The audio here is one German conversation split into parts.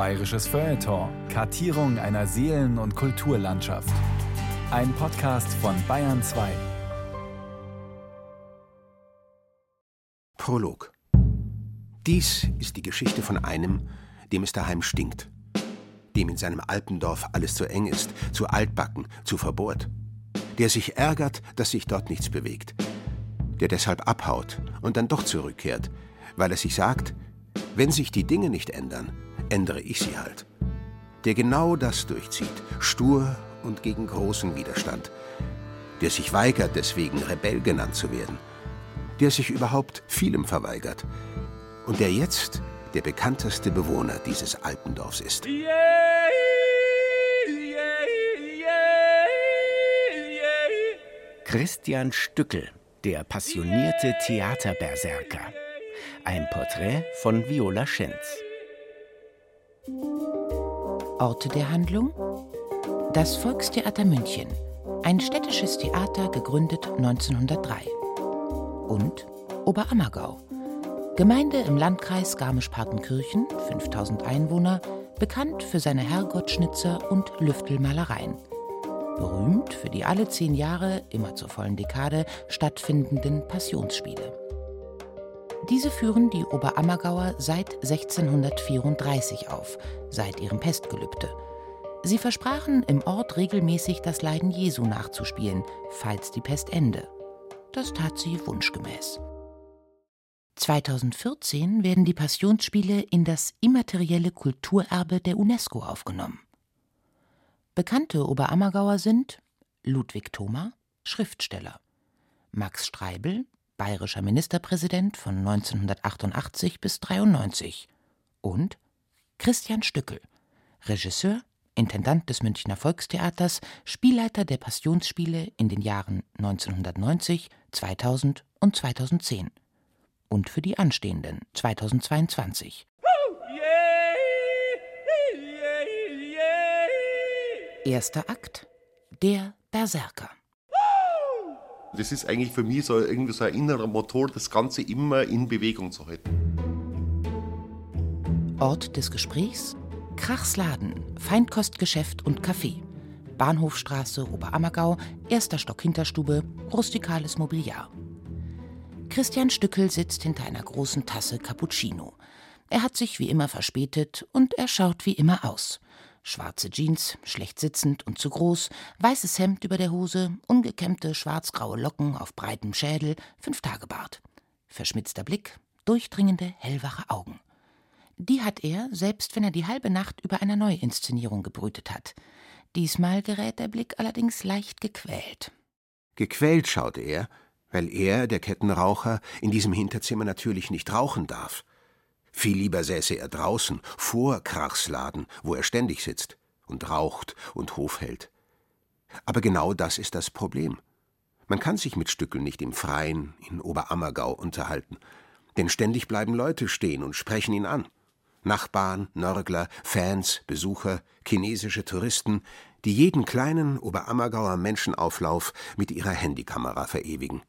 Bayerisches Feuilleton. Kartierung einer Seelen- und Kulturlandschaft. Ein Podcast von Bayern 2. Prolog. Dies ist die Geschichte von einem, dem es daheim stinkt. Dem in seinem Alpendorf alles zu eng ist, zu altbacken, zu verbohrt. Der sich ärgert, dass sich dort nichts bewegt. Der deshalb abhaut und dann doch zurückkehrt, weil er sich sagt, wenn sich die Dinge nicht ändern, ändere ich sie halt. Der genau das durchzieht, stur und gegen großen Widerstand. Der sich weigert, deswegen Rebell genannt zu werden. Der sich überhaupt vielem verweigert. Und der jetzt der bekannteste Bewohner dieses Alpendorfs ist. Christian Stückel, der passionierte Theaterberserker. Ein Porträt von Viola Schenz. Orte der Handlung? Das Volkstheater München, ein städtisches Theater gegründet 1903. Und Oberammergau, Gemeinde im Landkreis Garmisch-Partenkirchen, 5000 Einwohner, bekannt für seine Herrgottschnitzer und Lüftelmalereien. Berühmt für die alle zehn Jahre, immer zur vollen Dekade, stattfindenden Passionsspiele. Diese führen die Oberammergauer seit 1634 auf, seit ihrem Pestgelübde. Sie versprachen, im Ort regelmäßig das Leiden Jesu nachzuspielen, falls die Pest ende. Das tat sie wunschgemäß. 2014 werden die Passionsspiele in das immaterielle Kulturerbe der UNESCO aufgenommen. Bekannte Oberammergauer sind Ludwig Thoma, Schriftsteller, Max Streibel, bayerischer Ministerpräsident von 1988 bis 93 und Christian Stückel, Regisseur, Intendant des Münchner Volkstheaters, Spielleiter der Passionsspiele in den Jahren 1990, 2000 und 2010 und für die anstehenden 2022. Erster Akt Der Berserker das ist eigentlich für mich so irgendwie so ein innerer Motor, das Ganze immer in Bewegung zu halten. Ort des Gesprächs? Krachsladen, Feinkostgeschäft und Café. Bahnhofstraße, Oberammergau, erster Stock Hinterstube, rustikales Mobiliar. Christian Stückel sitzt hinter einer großen Tasse Cappuccino. Er hat sich wie immer verspätet und er schaut wie immer aus. Schwarze Jeans, schlecht sitzend und zu groß, weißes Hemd über der Hose, ungekämmte schwarzgraue Locken auf breitem Schädel, Fünftagebart. Verschmitzter Blick, durchdringende, hellwache Augen. Die hat er, selbst wenn er die halbe Nacht über einer Neuinszenierung gebrütet hat. Diesmal gerät der Blick allerdings leicht gequält. Gequält schaut er, weil er, der Kettenraucher, in diesem Hinterzimmer natürlich nicht rauchen darf. Viel lieber säße er draußen, vor Krachsladen, wo er ständig sitzt und raucht und Hof hält. Aber genau das ist das Problem. Man kann sich mit Stückel nicht im Freien in Oberammergau unterhalten, denn ständig bleiben Leute stehen und sprechen ihn an. Nachbarn, Nörgler, Fans, Besucher, chinesische Touristen, die jeden kleinen Oberammergauer Menschenauflauf mit ihrer Handykamera verewigen.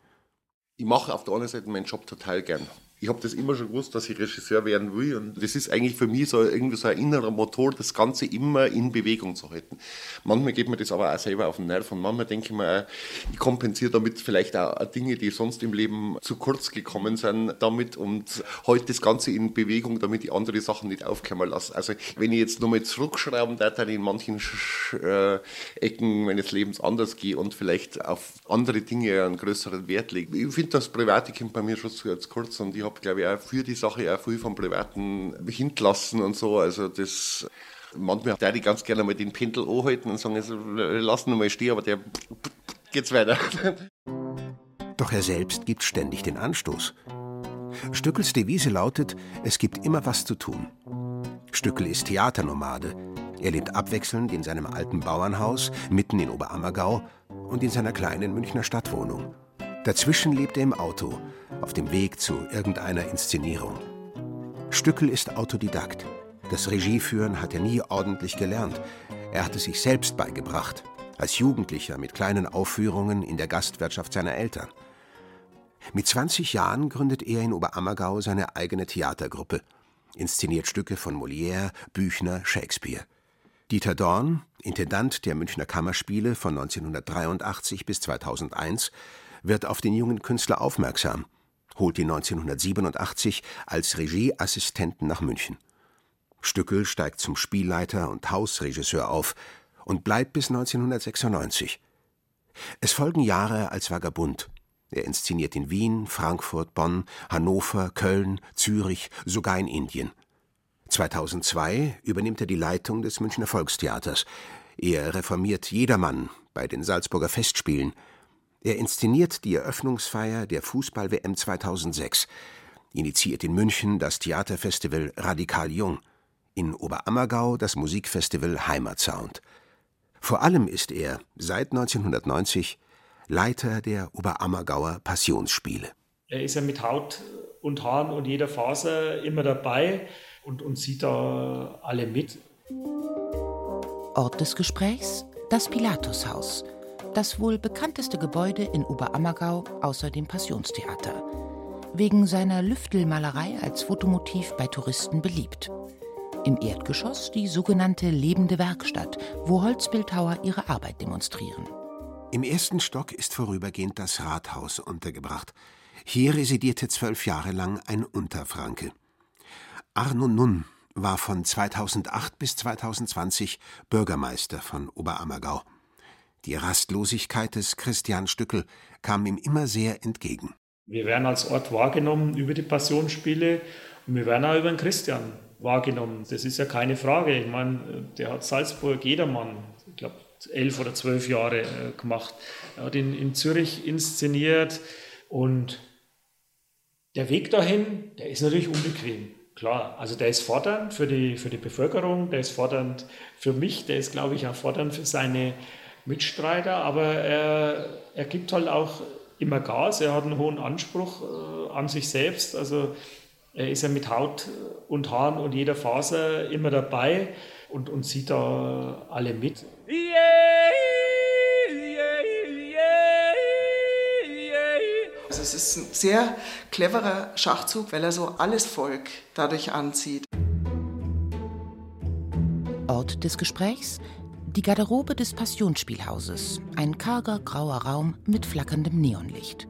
Ich mache auf der anderen Seite meinen Job total gern ich habe das immer schon gewusst, dass ich Regisseur werden will. Und das ist eigentlich für mich so irgendwie so ein innerer Motor, das Ganze immer in Bewegung zu halten. Manchmal geht mir das aber auch selber auf den Nerv und manchmal denke ich mir, ich kompensiere damit vielleicht auch Dinge, die sonst im Leben zu kurz gekommen sind, damit und halte das Ganze in Bewegung, damit ich andere Sachen nicht aufkommen lasse. Also wenn ich jetzt nochmal zurückschrauben darf, dann in manchen äh, Ecken meines Lebens anders gehe und vielleicht auf andere Dinge einen größeren Wert lege. Ich finde, das Private kommt bei mir schon zu kurz und ich habe, glaube ich, auch für die Sache auch viel vom Privaten hintlassen und so. Also das manchmal würde ich ganz gerne mal den Pendel anhalten und sagen, also, lass ihn mal stehen, aber der geht's weiter. Doch er selbst gibt ständig den Anstoß. Stückels Devise lautet, es gibt immer was zu tun. Stückel ist Theaternomade. Er lebt abwechselnd in seinem alten Bauernhaus mitten in Oberammergau und in seiner kleinen Münchner Stadtwohnung. Dazwischen lebt er im Auto, auf dem Weg zu irgendeiner Inszenierung. Stückel ist Autodidakt. Das Regieführen hat er nie ordentlich gelernt. Er hat es sich selbst beigebracht, als Jugendlicher mit kleinen Aufführungen in der Gastwirtschaft seiner Eltern. Mit 20 Jahren gründet er in Oberammergau seine eigene Theatergruppe. inszeniert Stücke von Molière, Büchner, Shakespeare. Dieter Dorn, Intendant der Münchner Kammerspiele von 1983 bis 2001, wird auf den jungen Künstler aufmerksam, holt ihn 1987 als Regieassistenten nach München. Stückel steigt zum Spielleiter und Hausregisseur auf und bleibt bis 1996. Es folgen Jahre als Vagabund. Er inszeniert in Wien, Frankfurt, Bonn, Hannover, Köln, Zürich, sogar in Indien. 2002 übernimmt er die Leitung des Münchner Volkstheaters. Er reformiert Jedermann bei den Salzburger Festspielen. Er inszeniert die Eröffnungsfeier der Fußball-WM 2006, initiiert in München das Theaterfestival Radikal Jung, in Oberammergau das Musikfestival Heimatsound. Vor allem ist er seit 1990 Leiter der Oberammergauer Passionsspiele. Er ist ja mit Haut und Haaren und jeder Faser immer dabei und, und sieht da alle mit. Ort des Gesprächs das Pilatushaus, das wohl bekannteste Gebäude in Oberammergau außer dem Passionstheater. Wegen seiner Lüftelmalerei als Fotomotiv bei Touristen beliebt. Im Erdgeschoss die sogenannte lebende Werkstatt, wo Holzbildhauer ihre Arbeit demonstrieren. Im ersten Stock ist vorübergehend das Rathaus untergebracht. Hier residierte zwölf Jahre lang ein Unterfranke. Arno Nunn war von 2008 bis 2020 Bürgermeister von Oberammergau. Die Rastlosigkeit des Christian Stückel kam ihm immer sehr entgegen. Wir werden als Ort wahrgenommen über die Passionsspiele und wir werden auch über den Christian wahrgenommen. Das ist ja keine Frage. Ich meine, der hat Salzburg jedermann, ich glaube, elf oder zwölf Jahre äh, gemacht. Er hat ihn in Zürich inszeniert und der Weg dahin, der ist natürlich unbequem. Klar, also der ist fordernd für die, für die Bevölkerung, der ist fordernd für mich, der ist, glaube ich, auch fordernd für seine Mitstreiter, aber er, er gibt halt auch immer Gas, er hat einen hohen Anspruch äh, an sich selbst, also er ist ja mit Haut und Haaren und jeder Faser immer dabei und, und sieht da alle mit. Also es ist ein sehr cleverer Schachzug, weil er so alles Volk dadurch anzieht. Ort des Gesprächs die Garderobe des Passionsspielhauses, ein karger grauer Raum mit flackerndem Neonlicht.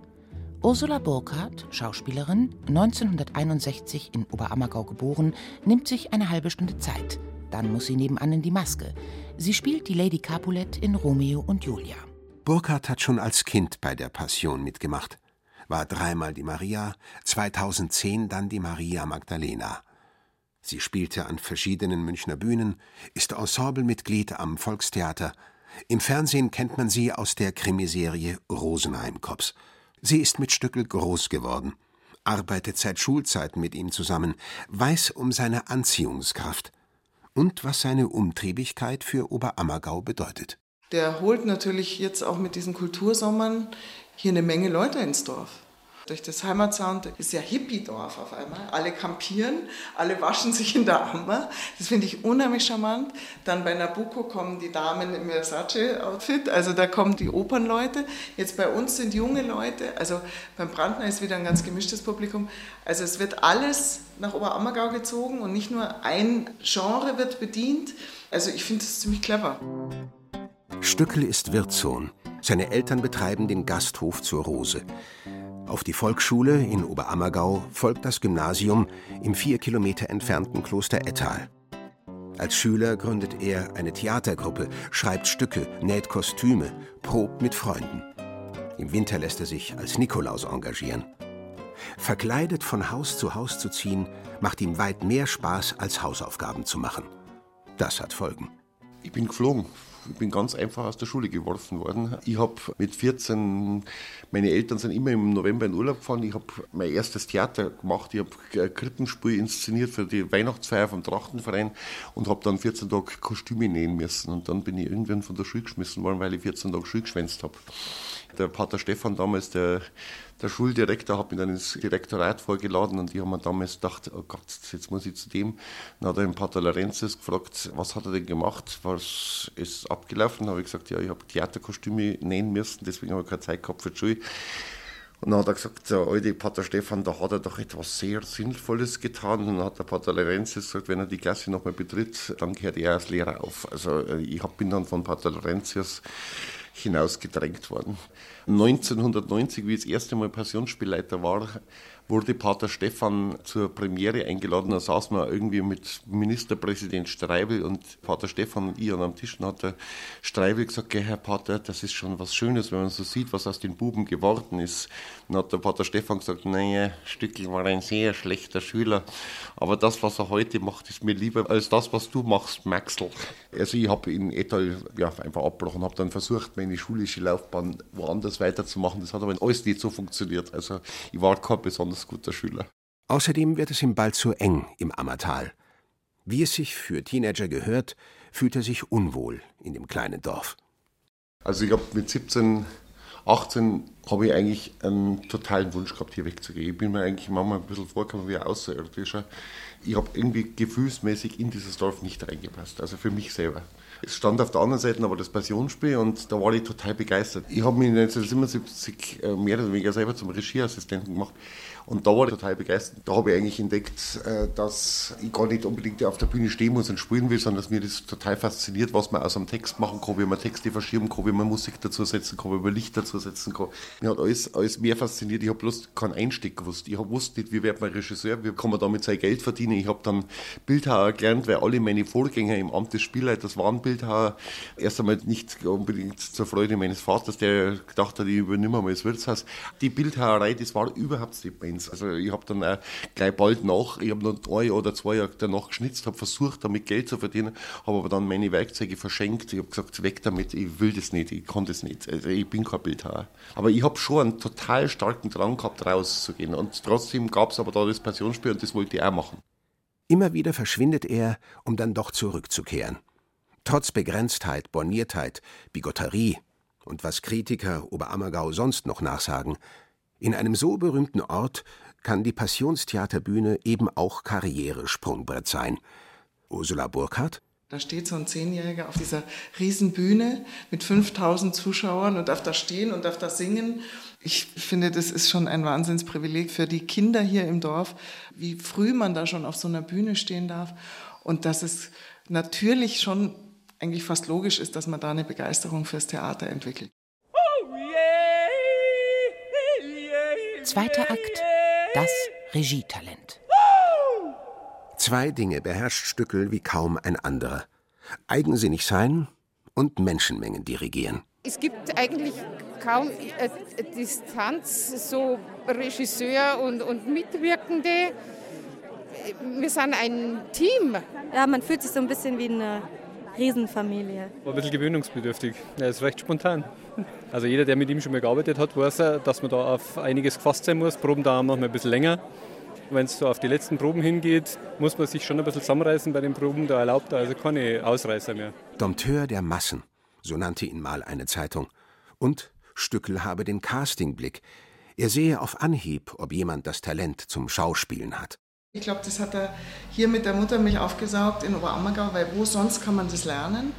Ursula Burkhardt, Schauspielerin, 1961 in Oberammergau geboren, nimmt sich eine halbe Stunde Zeit. Dann muss sie nebenan in die Maske. Sie spielt die Lady Capulet in Romeo und Julia. Burkhardt hat schon als Kind bei der Passion mitgemacht. War dreimal die Maria, 2010 dann die Maria Magdalena. Sie spielte an verschiedenen Münchner Bühnen, ist Ensemblemitglied am Volkstheater. Im Fernsehen kennt man sie aus der Krimiserie Rosenheim-Cops. Sie ist mit Stückel groß geworden, arbeitet seit Schulzeiten mit ihm zusammen, weiß um seine Anziehungskraft und was seine Umtriebigkeit für Oberammergau bedeutet. Der holt natürlich jetzt auch mit diesen Kultursommern hier eine Menge Leute ins Dorf durch das Heimatsound ist ja Hippie-Dorf auf einmal. Alle kampieren, alle waschen sich in der Ammer. Das finde ich unheimlich charmant. Dann bei Nabucco kommen die Damen im Versace-Outfit, also da kommen die Opernleute. Jetzt bei uns sind junge Leute, also beim Brandner ist wieder ein ganz gemischtes Publikum. Also es wird alles nach Oberammergau gezogen und nicht nur ein Genre wird bedient. Also ich finde das ziemlich clever. Stückel ist Wirtssohn. Seine Eltern betreiben den Gasthof zur Rose. Auf die Volksschule in Oberammergau folgt das Gymnasium im vier Kilometer entfernten Kloster Ettal. Als Schüler gründet er eine Theatergruppe, schreibt Stücke, näht Kostüme, probt mit Freunden. Im Winter lässt er sich als Nikolaus engagieren. Verkleidet von Haus zu Haus zu ziehen, macht ihm weit mehr Spaß, als Hausaufgaben zu machen. Das hat Folgen. Ich bin geflogen ich bin ganz einfach aus der Schule geworfen worden. Ich habe mit 14, meine Eltern sind immer im November in Urlaub gefahren. Ich habe mein erstes Theater gemacht. Ich habe ein Krippenspiel inszeniert für die Weihnachtsfeier vom Trachtenverein und habe dann 14 Tage Kostüme nähen müssen. Und dann bin ich irgendwann von der Schule geschmissen worden, weil ich 14 Tage Schule geschwänzt habe. Der Pater Stefan damals, der der Schuldirektor hat mich dann ins Direktorat vorgeladen und ich habe mir damals gedacht, oh Gott, jetzt muss ich zu dem. Dann hat er den Pater Lorenzis gefragt, was hat er denn gemacht, was ist abgelaufen. Dann habe ich gesagt, ja, ich habe Theaterkostüme nähen müssen, deswegen habe ich keine Zeit gehabt für die Schule. Und dann hat er gesagt, der alte Pater Stefan, da hat er doch etwas sehr Sinnvolles getan. Und dann hat der Pater Laurentius gesagt, wenn er die Klasse nochmal betritt, dann gehört er als Lehrer auf. Also äh, ich bin dann von Pater Laurentius hinausgedrängt worden. 1990, wie ich das erste Mal Passionsspielleiter war, wurde Pater Stefan zur Premiere eingeladen. Da saß man irgendwie mit Ministerpräsident Streibel und Pater Stefan und ich an einem Tisch. Und hat der Streibel gesagt, Herr Pater, das ist schon was Schönes, wenn man so sieht, was aus den Buben geworden ist. Dann hat der Pater Stefan gesagt, naja, Stückel war ein sehr schlechter Schüler, aber das, was er heute macht, ist mir lieber als das, was du machst, Maxl. Also ich habe in Etal ja, einfach abgebrochen, habe dann versucht, meine schulische Laufbahn woanders weiterzumachen. Das hat aber alles nicht so funktioniert. Also ich war kein besonders guter Schüler. Außerdem wird es ihm bald zu eng im Ammertal. Wie es sich für Teenager gehört, fühlt er sich unwohl in dem kleinen Dorf. Also ich habe mit 17 18 habe ich eigentlich einen totalen Wunsch gehabt, hier wegzugehen. Ich bin mir eigentlich manchmal ein bisschen vorgekommen wie ein Außerirdischer. Ich habe irgendwie gefühlsmäßig in dieses Dorf nicht reingepasst, also für mich selber. Es stand auf der anderen Seite aber das Passionsspiel und da war ich total begeistert. Ich habe mich 1977 äh, mehr oder weniger selber zum Regieassistenten gemacht und da war ich total begeistert. Da habe ich eigentlich entdeckt, äh, dass ich gar nicht unbedingt auf der Bühne stehen muss und spielen will, sondern dass mir das total fasziniert, was man aus einem Text machen kann, wie man Texte verschieben kann, wie man Musik dazu setzen kann, wie man Licht dazu setzen kann. Mir hat alles, alles mehr fasziniert. Ich habe bloß keinen Einstieg gewusst. Ich wusste nicht, wie wird man Regisseur, wie kann man damit sein Geld verdienen. Ich habe dann Bildhauer gelernt, weil alle meine Vorgänger im Amt des Spielleiters waren Bildhauer. Erst einmal nicht unbedingt zur Freude meines Vaters, der gedacht hat, ich übernehme mal das Wirtshaus. Die Bildhauerei, das war überhaupt nicht meins. Also ich habe dann auch gleich bald nach, ich habe noch Jahr oder zwei Jahre danach geschnitzt, habe versucht, damit Geld zu verdienen, habe aber dann meine Werkzeuge verschenkt. Ich habe gesagt, weg damit, ich will das nicht, ich kann das nicht. Also ich bin kein Bildhauer. Aber ich habe schon einen total starken Drang gehabt, rauszugehen. Und trotzdem gab es aber da das Passionsspiel und das wollte ich auch machen. Immer wieder verschwindet er, um dann doch zurückzukehren. Trotz Begrenztheit, Borniertheit, Bigotterie und was Kritiker Oberammergau sonst noch nachsagen, in einem so berühmten Ort kann die Passionstheaterbühne eben auch Karrieresprungbrett sein. Ursula Burkhardt? Da steht so ein Zehnjähriger auf dieser Riesenbühne mit 5000 Zuschauern und darf da stehen und darf da singen. Ich finde, das ist schon ein Wahnsinnsprivileg für die Kinder hier im Dorf, wie früh man da schon auf so einer Bühne stehen darf und dass es natürlich schon eigentlich fast logisch ist, dass man da eine Begeisterung fürs Theater entwickelt. Zweiter Akt. Das Regietalent. Zwei Dinge beherrscht Stückel wie kaum ein anderer. Eigensinnig sein und Menschenmengen dirigieren. Es gibt eigentlich kaum äh, Distanz, so Regisseur und, und Mitwirkende. Wir sind ein Team. Ja, man fühlt sich so ein bisschen wie eine Riesenfamilie. War ein bisschen gewöhnungsbedürftig. Er ist recht spontan. Also jeder, der mit ihm schon mal gearbeitet hat, weiß, dass man da auf einiges gefasst sein muss. Proben dauern manchmal ein bisschen länger. Wenn es so auf die letzten Proben hingeht, muss man sich schon ein bisschen zusammenreißen bei den Proben. Da erlaubt er also keine Ausreißer mehr. Dompteur der Massen, so nannte ihn mal eine Zeitung. Und Stückel habe den Castingblick. Er sehe auf Anhieb, ob jemand das Talent zum Schauspielen hat. Ich glaube, das hat er hier mit der Muttermilch aufgesaugt in Oberammergau, weil wo sonst kann man das lernen?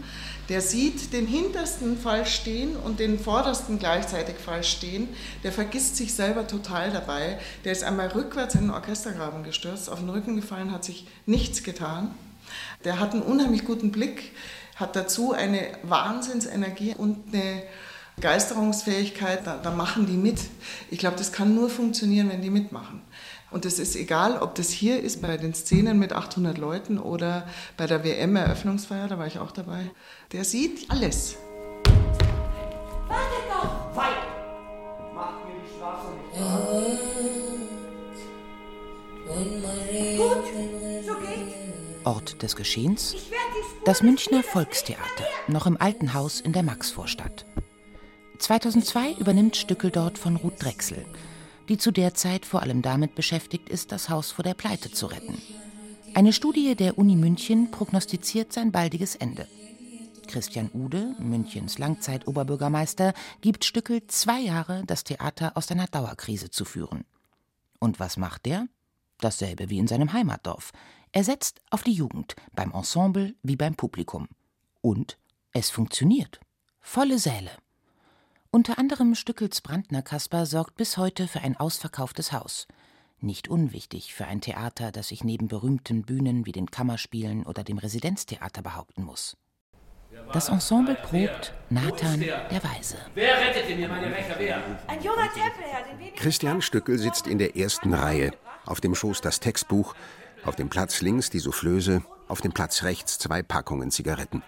Der sieht den hintersten falsch stehen und den vordersten gleichzeitig falsch stehen. Der vergisst sich selber total dabei. Der ist einmal rückwärts in den Orchestergraben gestürzt, auf den Rücken gefallen, hat sich nichts getan. Der hat einen unheimlich guten Blick, hat dazu eine Wahnsinnsenergie und eine Begeisterungsfähigkeit. Da, da machen die mit. Ich glaube, das kann nur funktionieren, wenn die mitmachen. Und es ist egal, ob das hier ist bei den Szenen mit 800 Leuten oder bei der WM-Eröffnungsfeier, da war ich auch dabei. Der sieht alles. Wartet doch! Weit! Macht mir die Straße nicht Gut, so geht's. Ort des Geschehens? Das Münchner Volkstheater, noch im alten Haus in der Maxvorstadt. 2002 übernimmt Stückel dort von Ruth Drechsel die zu der Zeit vor allem damit beschäftigt ist, das Haus vor der Pleite zu retten. Eine Studie der Uni München prognostiziert sein baldiges Ende. Christian Ude, Münchens Langzeitoberbürgermeister, gibt Stückel zwei Jahre, das Theater aus seiner Dauerkrise zu führen. Und was macht er? Dasselbe wie in seinem Heimatdorf. Er setzt auf die Jugend, beim Ensemble wie beim Publikum. Und es funktioniert. Volle Säle. Unter anderem Stückels Brandner Kasper sorgt bis heute für ein ausverkauftes Haus. Nicht unwichtig für ein Theater, das sich neben berühmten Bühnen wie den Kammerspielen oder dem Residenztheater behaupten muss. Das Ensemble probt Nathan der Weise. Wer rettete mir meine Wächter? Wer? Ein junger Tempelherr, den wenigen Christian Stückel sitzt in der ersten Reihe. Auf dem Schoß das Textbuch, auf dem Platz links die Soufflöse, auf dem Platz rechts zwei Packungen Zigaretten.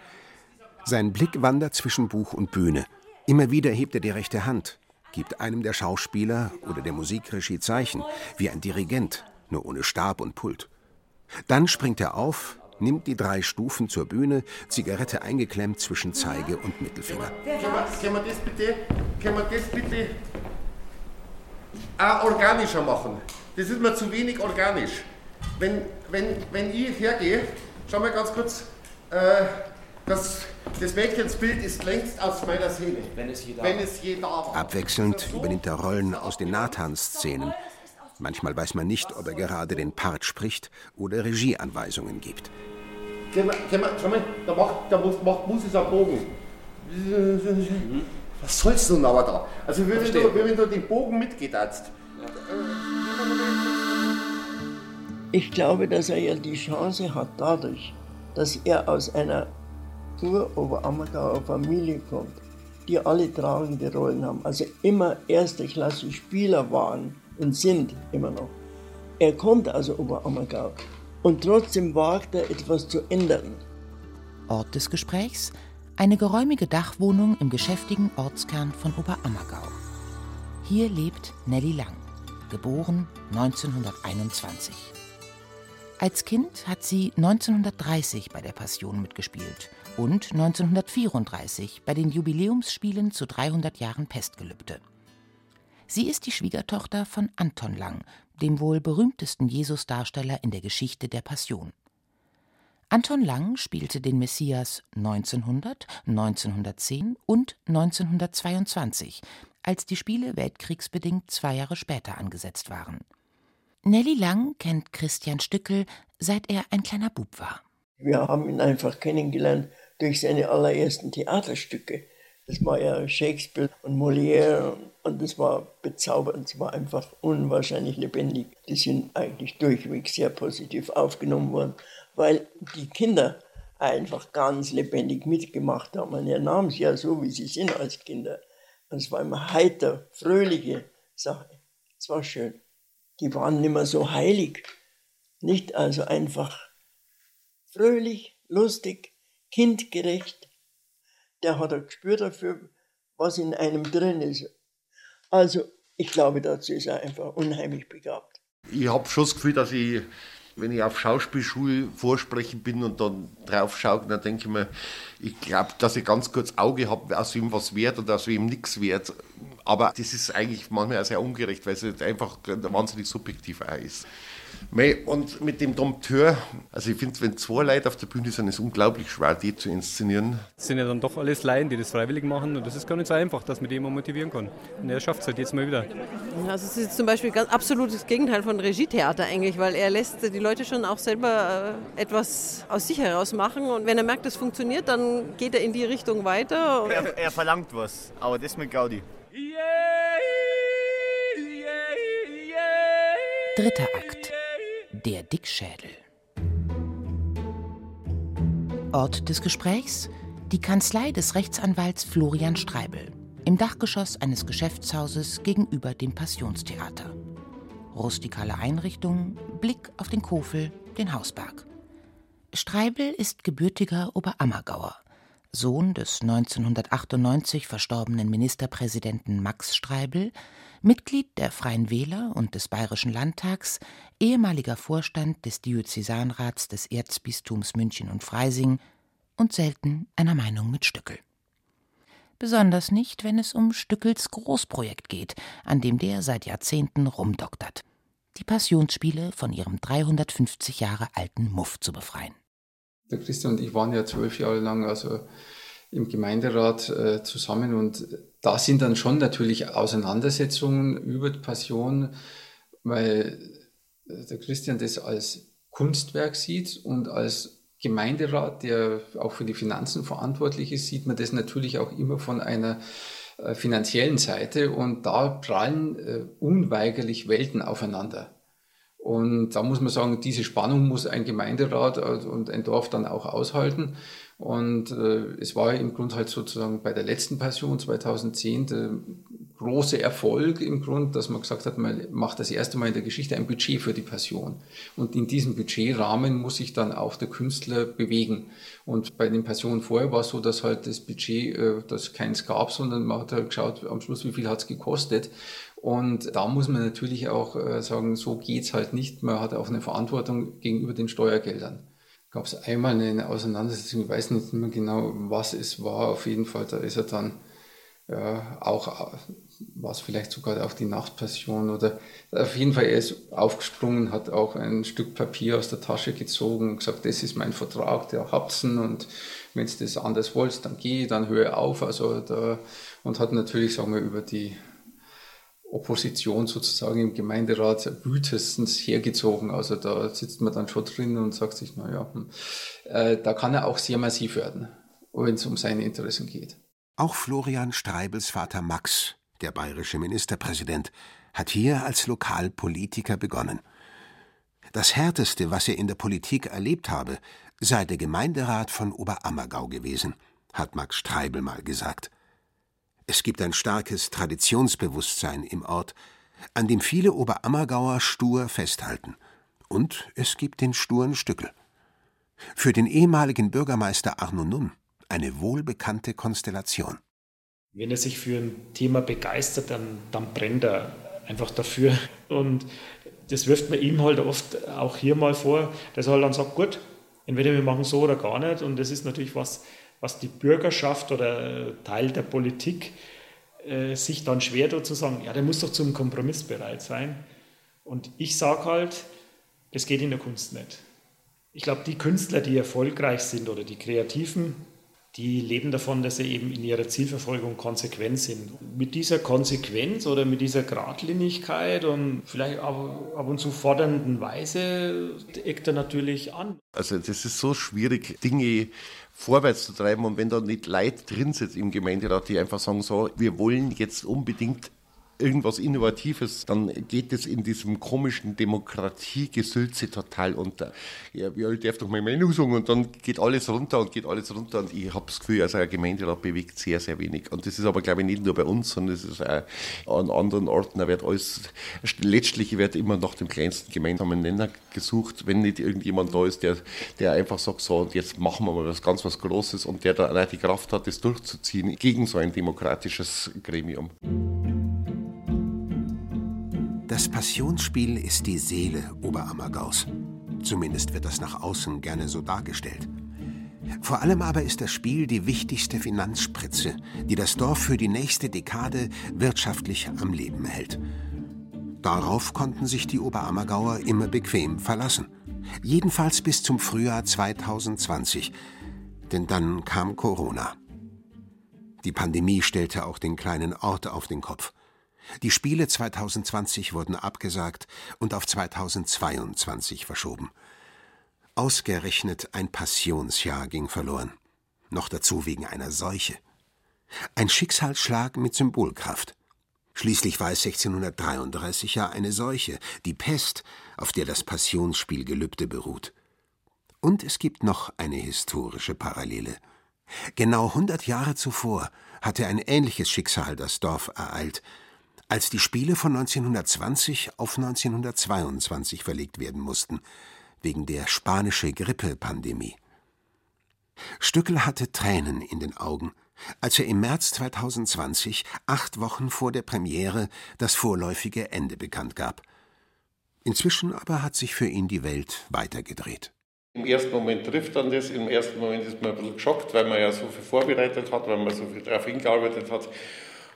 Sein Blick wandert zwischen Buch und Bühne. Immer wieder hebt er die rechte Hand, gibt einem der Schauspieler oder der Musikregie Zeichen, wie ein Dirigent, nur ohne Stab und Pult. Dann springt er auf, nimmt die drei Stufen zur Bühne, Zigarette eingeklemmt zwischen Zeige und Mittelfinger. Können wir, das bitte, können wir das bitte auch organischer machen? Das ist mir zu wenig organisch. Wenn, wenn, wenn ich hergehe, schau mal ganz kurz, äh, das, das Mädchensbild ist längst aus meiner Seele. Wenn es je da Wenn es je da war. Abwechselnd übernimmt er Rollen aus den Nathan-Szenen. Manchmal weiß man nicht, ob er gerade den Part spricht oder Regieanweisungen gibt. Können wir, können wir, schau mal, da macht, da muss, macht Moses einen Bogen. Was sollst du denn aber da? Also, wie wenn, Verstehe. du, wie wenn du den Bogen mitgetanzt. Ich glaube, dass er ja die Chance hat dadurch, dass er aus einer Ur-Oberammergauer Familie kommt, die alle tragende Rollen haben, also immer erste Klasse Spieler waren und sind immer noch. Er kommt aus Oberammergau und trotzdem wagt er etwas zu ändern. Ort des Gesprächs eine geräumige Dachwohnung im geschäftigen Ortskern von Oberammergau. Hier lebt Nelly Lang, geboren 1921. Als Kind hat sie 1930 bei der Passion mitgespielt und 1934 bei den Jubiläumsspielen zu 300 Jahren Pestgelübde. Sie ist die Schwiegertochter von Anton Lang, dem wohl berühmtesten Jesusdarsteller in der Geschichte der Passion. Anton Lang spielte den Messias 1900, 1910 und 1922, als die Spiele weltkriegsbedingt zwei Jahre später angesetzt waren. Nelly Lang kennt Christian Stückel, seit er ein kleiner Bub war. Wir haben ihn einfach kennengelernt durch seine allerersten Theaterstücke. Das war ja Shakespeare und Molière und das war bezaubernd, es war einfach unwahrscheinlich lebendig. Die sind eigentlich durchweg sehr positiv aufgenommen worden, weil die Kinder einfach ganz lebendig mitgemacht haben. Und er nahm sie ja so, wie sie sind als Kinder. Und es war immer heiter, fröhliche Sache. Es war schön. Die waren nicht mehr so heilig. Nicht also einfach fröhlich, lustig, kindgerecht. Der hat ein Gespür dafür, was in einem drin ist. Also, ich glaube, dazu ist er einfach unheimlich begabt. Ich habe schon das Gefühl, dass ich, wenn ich auf Schauspielschule vorsprechen bin und dann drauf schaue, dann denke ich mir, ich glaube, dass ich ganz kurz Auge habe, aus wem was wert und aus wem nichts wert. Aber das ist eigentlich manchmal auch sehr ungerecht, weil es einfach wahnsinnig subjektiv auch ist. Und mit dem Dompteur, also ich finde, wenn zwei Leute auf der Bühne sind, ist es unglaublich schwer, die zu inszenieren. Das sind ja dann doch alles Laien, die das freiwillig machen und das ist gar nicht so einfach, dass man die immer motivieren kann. Und er schafft es halt jetzt mal wieder. Also es ist zum Beispiel ganz absolutes Gegenteil von Regietheater eigentlich, weil er lässt die Leute schon auch selber äh, etwas aus sich heraus machen und wenn er merkt, das funktioniert, dann geht er in die Richtung weiter. Er, er verlangt was, aber das mit Gaudi. Dritter Akt. Der Dickschädel. Ort des Gesprächs? Die Kanzlei des Rechtsanwalts Florian Streibel. Im Dachgeschoss eines Geschäftshauses gegenüber dem Passionstheater. Rustikale Einrichtung, Blick auf den Kofel, den Hausberg. Streibel ist gebürtiger Oberammergauer, Sohn des 1998 verstorbenen Ministerpräsidenten Max Streibel, Mitglied der Freien Wähler und des Bayerischen Landtags, ehemaliger Vorstand des Diözesanrats des Erzbistums München und Freising und selten einer Meinung mit Stückel. Besonders nicht, wenn es um Stückels Großprojekt geht, an dem der seit Jahrzehnten rumdoktert. Die Passionsspiele von ihrem 350 Jahre alten Muff zu befreien. Der Christian und ich waren ja zwölf Jahre lang also im Gemeinderat äh, zusammen und da sind dann schon natürlich Auseinandersetzungen über die Passion, weil der Christian das als Kunstwerk sieht und als Gemeinderat, der auch für die Finanzen verantwortlich ist, sieht man das natürlich auch immer von einer äh, finanziellen Seite und da prallen äh, unweigerlich Welten aufeinander. Und da muss man sagen, diese Spannung muss ein Gemeinderat äh, und ein Dorf dann auch aushalten. Und äh, es war im Grunde halt sozusagen bei der letzten Passion 2010 der große Erfolg im Grunde, dass man gesagt hat, man macht das erste Mal in der Geschichte ein Budget für die Passion. Und in diesem Budgetrahmen muss sich dann auch der Künstler bewegen. Und bei den Passionen vorher war es so, dass halt das Budget, äh, dass keins gab, sondern man hat halt geschaut, am Schluss, wie viel hat es gekostet. Und da muss man natürlich auch äh, sagen, so geht's halt nicht. Man hat auch eine Verantwortung gegenüber den Steuergeldern gab es einmal eine Auseinandersetzung, ich weiß nicht mehr genau, was es war. Auf jeden Fall, da ist er dann ja, auch, war es vielleicht sogar auch die Nachtpassion oder auf jeden Fall, er ist aufgesprungen, hat auch ein Stück Papier aus der Tasche gezogen und gesagt, das ist mein Vertrag, der habt's und wenn du das anders wollt, dann geh, dann höre auf. Also da, und hat natürlich, sagen wir, über die Opposition sozusagen im Gemeinderat wütestens hergezogen. Also da sitzt man dann schon drin und sagt sich, naja, hm, äh, da kann er auch sehr massiv werden, wenn es um seine Interessen geht. Auch Florian Streibels Vater Max, der bayerische Ministerpräsident, hat hier als Lokalpolitiker begonnen. Das Härteste, was er in der Politik erlebt habe, sei der Gemeinderat von Oberammergau gewesen, hat Max Streibel mal gesagt. Es gibt ein starkes Traditionsbewusstsein im Ort, an dem viele Oberammergauer stur festhalten. Und es gibt den sturen Stückel. Für den ehemaligen Bürgermeister Arno Nunn eine wohlbekannte Konstellation. Wenn er sich für ein Thema begeistert, dann, dann brennt er einfach dafür. Und das wirft man ihm halt oft auch hier mal vor, dass er halt dann sagt, gut, entweder wir machen so oder gar nicht. Und das ist natürlich was, was die Bürgerschaft oder Teil der Politik äh, sich dann schwer tut zu sagen, ja, der muss doch zum Kompromiss bereit sein. Und ich sage halt, das geht in der Kunst nicht. Ich glaube, die Künstler, die erfolgreich sind oder die Kreativen, die leben davon, dass sie eben in ihrer Zielverfolgung konsequent sind. Mit dieser Konsequenz oder mit dieser Gradlinigkeit und vielleicht ab und zu fordernden Weise eckt er natürlich an. Also das ist so schwierig, Dinge vorwärts zu treiben. Und wenn da nicht Leute drin sitzen im Gemeinderat, die einfach sagen, so, wir wollen jetzt unbedingt irgendwas Innovatives, dann geht es in diesem komischen Demokratiegesülze total unter. Ja, ich darf doch meine Meinung sagen und dann geht alles runter und geht alles runter und ich habe das Gefühl, also ein Gemeinderat bewegt sehr, sehr wenig. Und das ist aber, glaube ich, nicht nur bei uns, sondern es ist auch an anderen Orten, da wird alles, letztlich wird immer nach dem kleinsten gemeinsamen Nenner gesucht, wenn nicht irgendjemand da ist, der, der einfach sagt, so, und jetzt machen wir mal was ganz was Großes und der da die Kraft hat, das durchzuziehen gegen so ein demokratisches Gremium. Das Passionsspiel ist die Seele Oberammergaus. Zumindest wird das nach außen gerne so dargestellt. Vor allem aber ist das Spiel die wichtigste Finanzspritze, die das Dorf für die nächste Dekade wirtschaftlich am Leben hält. Darauf konnten sich die Oberammergauer immer bequem verlassen. Jedenfalls bis zum Frühjahr 2020. Denn dann kam Corona. Die Pandemie stellte auch den kleinen Ort auf den Kopf. Die Spiele 2020 wurden abgesagt und auf 2022 verschoben. Ausgerechnet ein Passionsjahr ging verloren. Noch dazu wegen einer Seuche. Ein Schicksalsschlag mit Symbolkraft. Schließlich war es 1633 ja eine Seuche, die Pest, auf der das Passionsspielgelübde beruht. Und es gibt noch eine historische Parallele. Genau 100 Jahre zuvor hatte ein ähnliches Schicksal das Dorf ereilt, als die Spiele von 1920 auf 1922 verlegt werden mussten, wegen der spanische Grippe-Pandemie. Stückel hatte Tränen in den Augen, als er im März 2020, acht Wochen vor der Premiere, das vorläufige Ende bekannt gab. Inzwischen aber hat sich für ihn die Welt weitergedreht. Im ersten Moment trifft dann das, im ersten Moment ist man ein bisschen geschockt, weil man ja so viel vorbereitet hat, weil man so viel darauf hingearbeitet hat.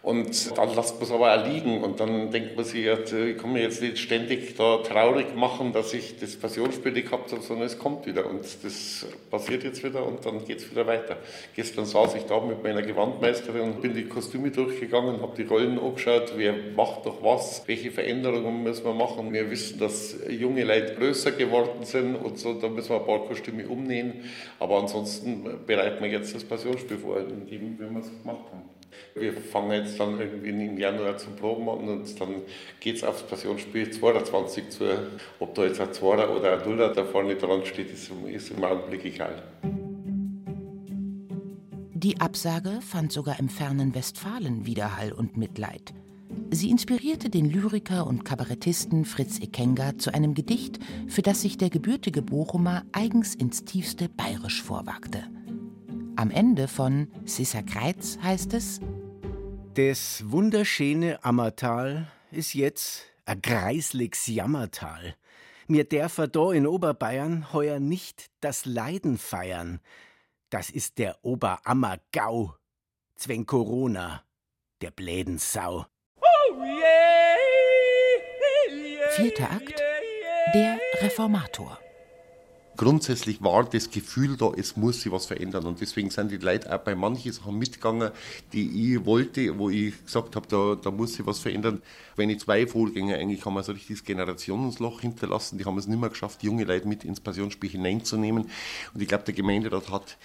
Und dann lasst man es aber auch liegen und dann denkt man sich, ich kann mir jetzt nicht ständig da traurig machen, dass ich das Passionsspiel nicht gehabt habe, sondern es kommt wieder und das passiert jetzt wieder und dann geht es wieder weiter. Gestern saß ich da mit meiner Gewandmeisterin und bin die Kostüme durchgegangen, habe die Rollen angeschaut, wer macht doch was, welche Veränderungen müssen wir machen. Wir wissen, dass junge Leute größer geworden sind und so, da müssen wir ein paar Kostüme umnähen, aber ansonsten bereiten wir jetzt das Passionsspiel vor, in dem wir es gemacht haben. Wir fangen jetzt dann irgendwie im Januar zum Proben und dann geht es aufs Passionsspiel 22 zu. Ob da jetzt ein Zwarer oder ein Nuller da vorne dran steht, ist, ist im Augenblick egal. Die Absage fand sogar im fernen Westfalen Widerhall und Mitleid. Sie inspirierte den Lyriker und Kabarettisten Fritz Ekenga zu einem Gedicht, für das sich der gebürtige Bochumer eigens ins tiefste Bayerisch vorwagte. Am Ende von Sissa Kreitz heißt es: Das wunderschöne Ammertal ist jetzt a greisligs Jammertal. Mir dürfer da in Oberbayern heuer nicht das Leiden feiern. Das ist der Oberammergau. Zweng Corona, der bläden Sau. Vierter Akt Der Reformator. Grundsätzlich war das Gefühl da, es muss sich was verändern. Und deswegen sind die Leute auch bei manchen Sachen mitgegangen, die ich wollte, wo ich gesagt habe, da, da muss sich was verändern. Wenn ich zwei Vorgänger eigentlich haben wir so richtig das Generationsloch hinterlassen, die haben es nicht mehr geschafft, junge Leute mit ins Passionsspiel hineinzunehmen. Und ich glaube, der Gemeinderat hat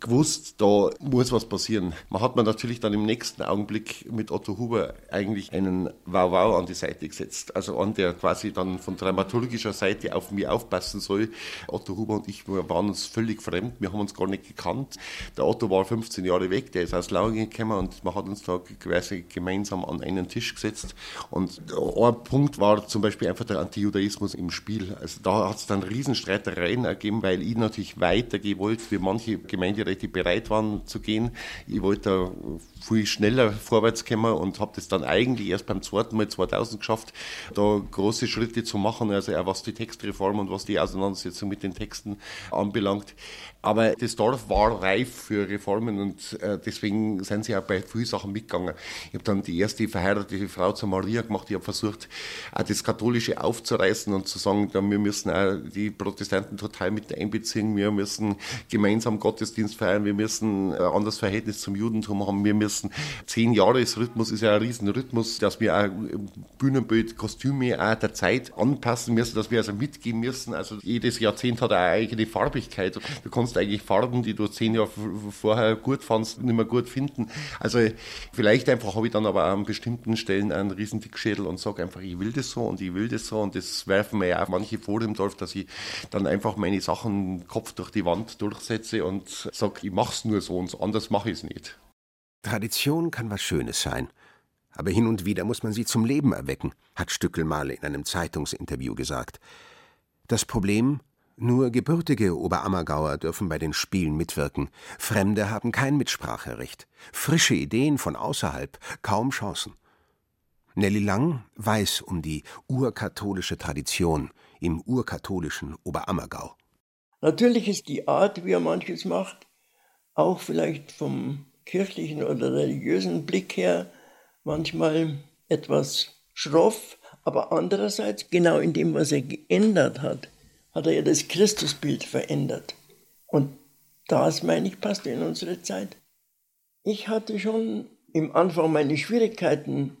gewusst, da muss was passieren. Man hat mir natürlich dann im nächsten Augenblick mit Otto Huber eigentlich einen Wow-Wow an die Seite gesetzt. Also an der quasi dann von dramaturgischer Seite auf mich aufpassen soll. Otto Huber und ich waren uns völlig fremd, wir haben uns gar nicht gekannt. Der Otto war 15 Jahre weg, der ist aus Lauingen gekommen und man hat uns da quasi gemeinsam an einen Tisch gesetzt. Und ein Punkt war zum Beispiel einfach der Antijudaismus im Spiel. Also da hat es dann Riesenstreitereien ergeben, weil ich natürlich weitergehen wollte, wie manche Gemeinde die bereit waren zu gehen. Ich wollte da viel schneller vorwärts kommen und habe das dann eigentlich erst beim zweiten Mal 2000 geschafft, da große Schritte zu machen, also auch was die Textreform und was die Auseinandersetzung mit den Texten anbelangt. Aber das Dorf war reif für Reformen und äh, deswegen sind sie auch bei vielen Sachen mitgegangen. Ich habe dann die erste verheiratete Frau zu Maria gemacht. Ich habe versucht, auch das Katholische aufzureißen und zu sagen, wir müssen auch die Protestanten total mit einbeziehen. Wir müssen gemeinsam Gottesdienst feiern. Wir müssen ein anderes Verhältnis zum Judentum haben. Wir müssen zehn Jahresrhythmus ist ja ein Riesenrhythmus, dass wir auch Bühnenbild, Kostüme auch der Zeit anpassen müssen, dass wir also mitgehen müssen. Also jedes Jahrzehnt hat eine eigene Farbigkeit. Du kannst kannst eigentlich Farben, die du zehn Jahre vorher gut fandst, nicht mehr gut finden. Also vielleicht einfach habe ich dann aber an bestimmten Stellen einen riesen Dickschädel und sage einfach, ich will das so und ich will das so und das werfen mir ja auch manche vor im Dorf, dass ich dann einfach meine Sachen Kopf durch die Wand durchsetze und sage, ich mache es nur so und anders mache ich es nicht. Tradition kann was Schönes sein. Aber hin und wieder muss man sie zum Leben erwecken, hat Stückel mal in einem Zeitungsinterview gesagt. Das Problem, nur gebürtige Oberammergauer dürfen bei den Spielen mitwirken. Fremde haben kein Mitspracherecht. Frische Ideen von außerhalb kaum Chancen. Nelly Lang weiß um die urkatholische Tradition im urkatholischen Oberammergau. Natürlich ist die Art, wie er manches macht, auch vielleicht vom kirchlichen oder religiösen Blick her manchmal etwas schroff, aber andererseits genau in dem, was er geändert hat, hat er ja das Christusbild verändert. Und das, meine ich, passt in unsere Zeit. Ich hatte schon im Anfang meine Schwierigkeiten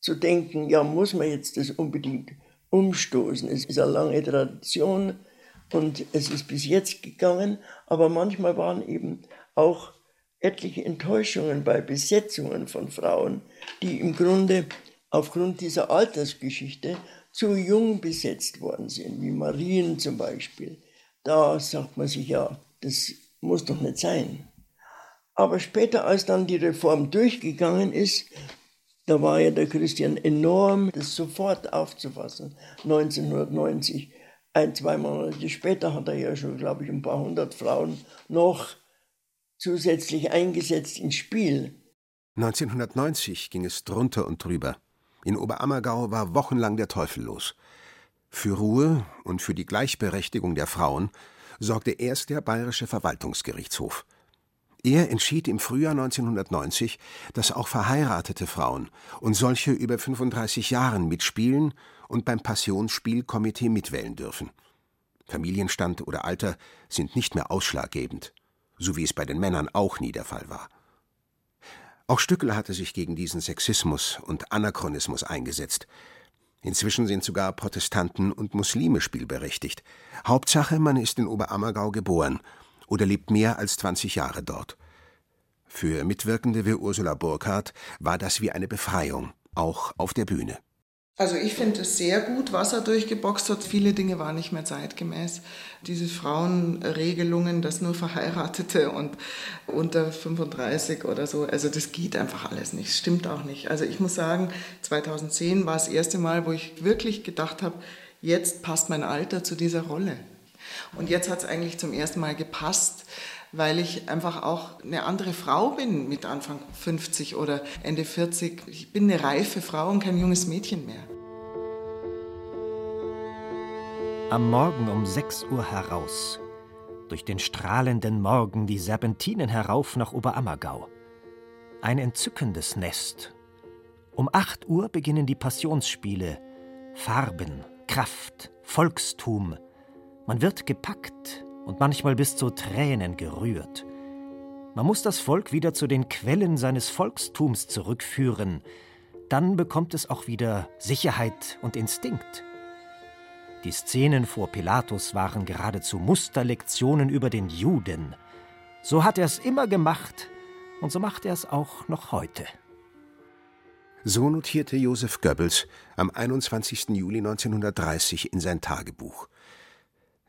zu denken, ja, muss man jetzt das unbedingt umstoßen? Es ist eine lange Tradition und es ist bis jetzt gegangen, aber manchmal waren eben auch etliche Enttäuschungen bei Besetzungen von Frauen, die im Grunde aufgrund dieser Altersgeschichte zu jung besetzt worden sind, wie Marien zum Beispiel, da sagt man sich ja, das muss doch nicht sein. Aber später, als dann die Reform durchgegangen ist, da war ja der Christian enorm, das sofort aufzufassen. 1990, ein, zwei Monate später hat er ja schon, glaube ich, ein paar hundert Frauen noch zusätzlich eingesetzt ins Spiel. 1990 ging es drunter und drüber. In Oberammergau war wochenlang der Teufel los. Für Ruhe und für die Gleichberechtigung der Frauen sorgte erst der Bayerische Verwaltungsgerichtshof. Er entschied im Frühjahr 1990, dass auch verheiratete Frauen und solche über 35 Jahren mitspielen und beim Passionsspielkomitee mitwählen dürfen. Familienstand oder Alter sind nicht mehr ausschlaggebend, so wie es bei den Männern auch nie der Fall war. Auch Stückel hatte sich gegen diesen Sexismus und Anachronismus eingesetzt. Inzwischen sind sogar Protestanten und Muslime spielberechtigt. Hauptsache, man ist in Oberammergau geboren oder lebt mehr als 20 Jahre dort. Für Mitwirkende wie Ursula Burkhardt war das wie eine Befreiung, auch auf der Bühne. Also ich finde es sehr gut, was er durchgeboxt hat. Viele Dinge waren nicht mehr zeitgemäß. Diese Frauenregelungen, dass nur Verheiratete und unter 35 oder so, also das geht einfach alles nicht, stimmt auch nicht. Also ich muss sagen, 2010 war das erste Mal, wo ich wirklich gedacht habe, jetzt passt mein Alter zu dieser Rolle. Und jetzt hat es eigentlich zum ersten Mal gepasst, weil ich einfach auch eine andere Frau bin mit Anfang 50 oder Ende 40. Ich bin eine reife Frau und kein junges Mädchen mehr. Am Morgen um 6 Uhr heraus. Durch den strahlenden Morgen die Serpentinen herauf nach Oberammergau. Ein entzückendes Nest. Um 8 Uhr beginnen die Passionsspiele. Farben, Kraft, Volkstum. Man wird gepackt, und manchmal bis zu Tränen gerührt. Man muss das Volk wieder zu den Quellen seines Volkstums zurückführen, dann bekommt es auch wieder Sicherheit und Instinkt. Die Szenen vor Pilatus waren geradezu Musterlektionen über den Juden. So hat er es immer gemacht und so macht er es auch noch heute. So notierte Josef Goebbels am 21. Juli 1930 in sein Tagebuch.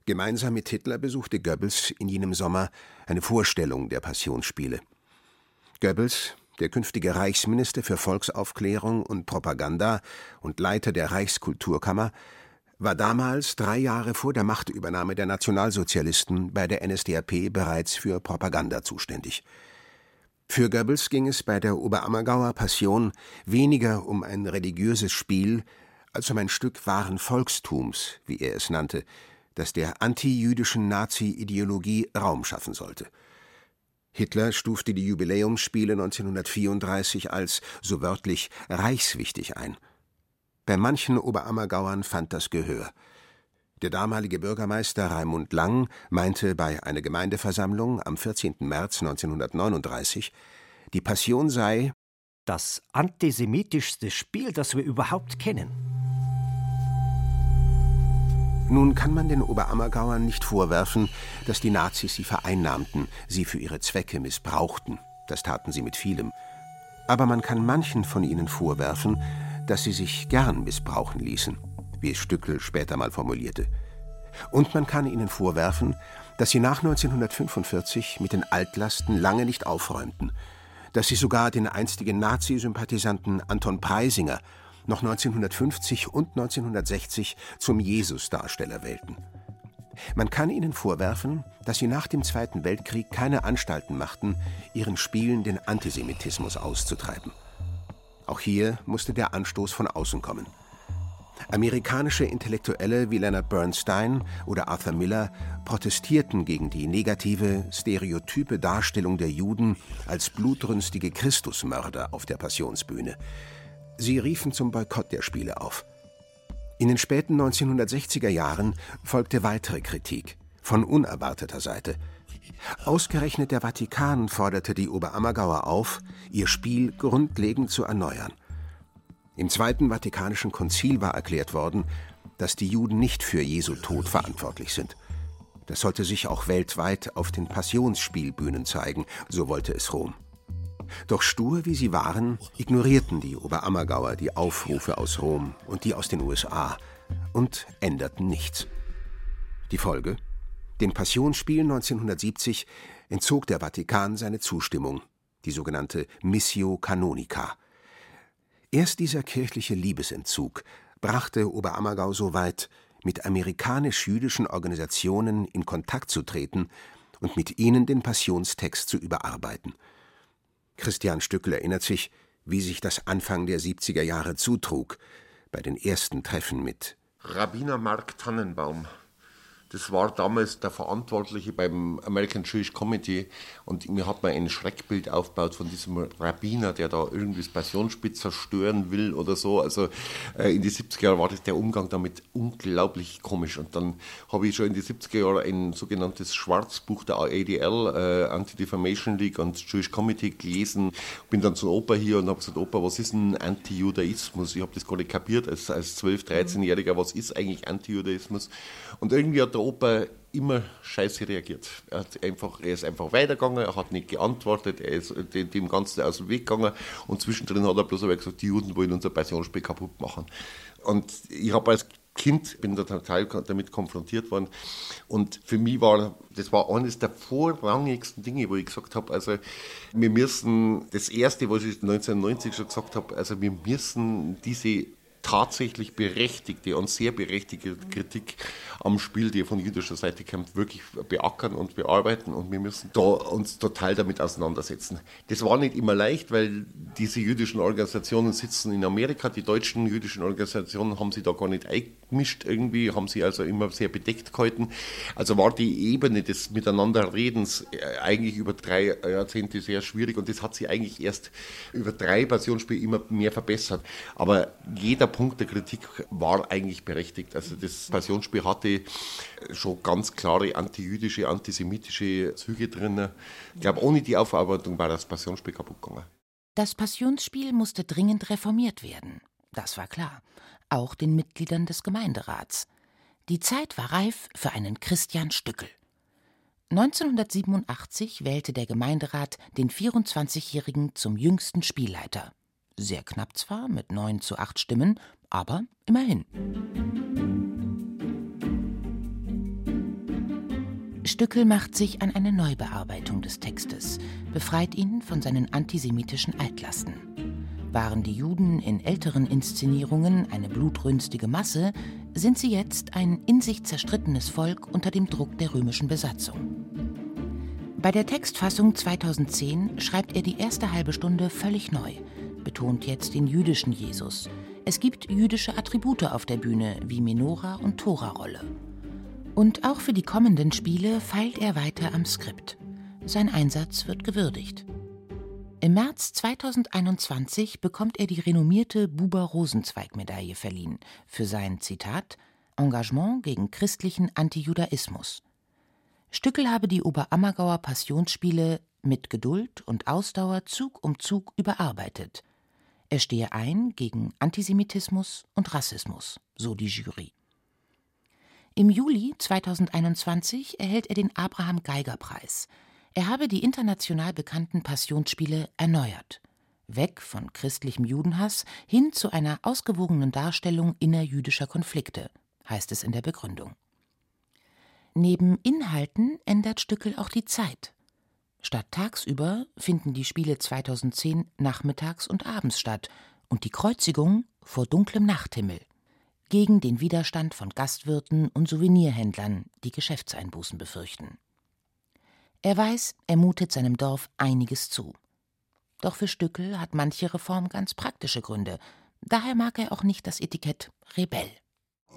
Gemeinsam mit Hitler besuchte Goebbels in jenem Sommer eine Vorstellung der Passionsspiele. Goebbels, der künftige Reichsminister für Volksaufklärung und Propaganda und Leiter der Reichskulturkammer, war damals, drei Jahre vor der Machtübernahme der Nationalsozialisten, bei der NSDAP bereits für Propaganda zuständig. Für Goebbels ging es bei der Oberammergauer Passion weniger um ein religiöses Spiel als um ein Stück wahren Volkstums, wie er es nannte, das der antijüdischen Nazi-Ideologie Raum schaffen sollte. Hitler stufte die Jubiläumsspiele 1934 als, so wörtlich, reichswichtig ein. Bei manchen Oberammergauern fand das Gehör. Der damalige Bürgermeister Raimund Lang meinte bei einer Gemeindeversammlung am 14. März 1939, die Passion sei das antisemitischste Spiel, das wir überhaupt kennen. Nun kann man den Oberammergauern nicht vorwerfen, dass die Nazis sie vereinnahmten, sie für ihre Zwecke missbrauchten. Das taten sie mit vielem. Aber man kann manchen von ihnen vorwerfen, dass sie sich gern missbrauchen ließen, wie es Stückel später mal formulierte. Und man kann ihnen vorwerfen, dass sie nach 1945 mit den Altlasten lange nicht aufräumten, dass sie sogar den einstigen Nazi-Sympathisanten Anton Preisinger noch 1950 und 1960 zum Jesus-Darsteller wählten. Man kann ihnen vorwerfen, dass sie nach dem Zweiten Weltkrieg keine Anstalten machten, ihren Spielen den Antisemitismus auszutreiben. Auch hier musste der Anstoß von außen kommen. Amerikanische Intellektuelle wie Leonard Bernstein oder Arthur Miller protestierten gegen die negative, stereotype Darstellung der Juden als blutrünstige Christusmörder auf der Passionsbühne. Sie riefen zum Boykott der Spiele auf. In den späten 1960er Jahren folgte weitere Kritik von unerwarteter Seite. Ausgerechnet der Vatikan forderte die Oberammergauer auf, ihr Spiel grundlegend zu erneuern. Im Zweiten Vatikanischen Konzil war erklärt worden, dass die Juden nicht für Jesu Tod verantwortlich sind. Das sollte sich auch weltweit auf den Passionsspielbühnen zeigen, so wollte es Rom. Doch stur wie sie waren, ignorierten die Oberammergauer die Aufrufe aus Rom und die aus den USA und änderten nichts. Die Folge? Den Passionsspielen 1970 entzog der Vatikan seine Zustimmung, die sogenannte Missio Canonica. Erst dieser kirchliche Liebesentzug brachte Oberammergau so weit, mit amerikanisch-jüdischen Organisationen in Kontakt zu treten und mit ihnen den Passionstext zu überarbeiten – Christian Stückel erinnert sich, wie sich das Anfang der 70er Jahre zutrug, bei den ersten Treffen mit Rabbiner Mark Tannenbaum, das war damals der Verantwortliche beim American Jewish Committee und mir hat man ein Schreckbild aufgebaut von diesem Rabbiner, der da irgendwie das Passionsspiel zerstören will oder so. Also äh, in die 70er Jahre war das der Umgang damit unglaublich komisch. Und dann habe ich schon in die 70er Jahre ein sogenanntes Schwarzbuch der ADL, äh, Anti-Defamation League und Jewish Committee gelesen. Bin dann zur Oper hier und habe gesagt, Opa, was ist ein Anti-Judaismus? Ich habe das nicht kapiert als, als 12-, 13-Jähriger, was ist eigentlich Anti-Judaismus? Und irgendwie hat der Opa immer scheiße reagiert. Er, hat einfach, er ist einfach weitergegangen, er hat nicht geantwortet, er ist dem Ganzen aus dem Weg gegangen und zwischendrin hat er bloß aber gesagt, die Juden wollen unser Passionsspiel kaputt machen. Und ich habe als Kind bin da total damit konfrontiert worden. Und für mich war das war eines der vorrangigsten Dinge, wo ich gesagt habe, also wir müssen, das erste, was ich 1990 schon gesagt habe, also wir müssen diese tatsächlich berechtigte und sehr berechtigte Kritik am Spiel, die von jüdischer Seite kommt, wirklich beackern und bearbeiten und wir müssen da uns total damit auseinandersetzen. Das war nicht immer leicht, weil diese jüdischen Organisationen sitzen in Amerika, die deutschen jüdischen Organisationen haben sie da gar nicht eingemischt irgendwie, haben sie also immer sehr bedeckt gehalten. Also war die Ebene des Miteinanderredens äh, eigentlich über drei Jahrzehnte sehr schwierig und das hat sich eigentlich erst über drei Passionsspiele immer mehr verbessert. Aber jeder Punkt der Kritik war eigentlich berechtigt. Also das Passionsspiel hatte schon ganz klare antijüdische, antisemitische Züge drin. Ich glaube, ohne die Aufarbeitung war das Passionsspiel kaputt gegangen. Das Passionsspiel musste dringend reformiert werden. Das war klar. Auch den Mitgliedern des Gemeinderats. Die Zeit war reif für einen Christian Stückel. 1987 wählte der Gemeinderat den 24-Jährigen zum jüngsten Spielleiter. Sehr knapp zwar, mit neun zu acht Stimmen, aber immerhin. Stückel macht sich an eine Neubearbeitung des Textes, befreit ihn von seinen antisemitischen Altlasten. Waren die Juden in älteren Inszenierungen eine blutrünstige Masse, sind sie jetzt ein in sich zerstrittenes Volk unter dem Druck der römischen Besatzung. Bei der Textfassung 2010 schreibt er die erste halbe Stunde völlig neu, betont jetzt den jüdischen Jesus. Es gibt jüdische Attribute auf der Bühne wie Menora und Tora-Rolle. Und auch für die kommenden Spiele feilt er weiter am Skript. Sein Einsatz wird gewürdigt. Im März 2021 bekommt er die renommierte Buber-Rosenzweig-Medaille verliehen für sein Zitat Engagement gegen christlichen Antijudaismus. Stückel habe die Oberammergauer Passionsspiele mit Geduld und Ausdauer Zug um Zug überarbeitet. Er stehe ein gegen Antisemitismus und Rassismus, so die Jury. Im Juli 2021 erhält er den Abraham Geiger Preis. Er habe die international bekannten Passionsspiele erneuert. Weg von christlichem Judenhass hin zu einer ausgewogenen Darstellung innerjüdischer Konflikte, heißt es in der Begründung. Neben Inhalten ändert Stückel auch die Zeit. Statt tagsüber finden die Spiele 2010 nachmittags und abends statt und die Kreuzigung vor dunklem Nachthimmel. Gegen den Widerstand von Gastwirten und Souvenirhändlern, die Geschäftseinbußen befürchten. Er weiß, er mutet seinem Dorf einiges zu. Doch für Stückel hat manche Reform ganz praktische Gründe. Daher mag er auch nicht das Etikett Rebell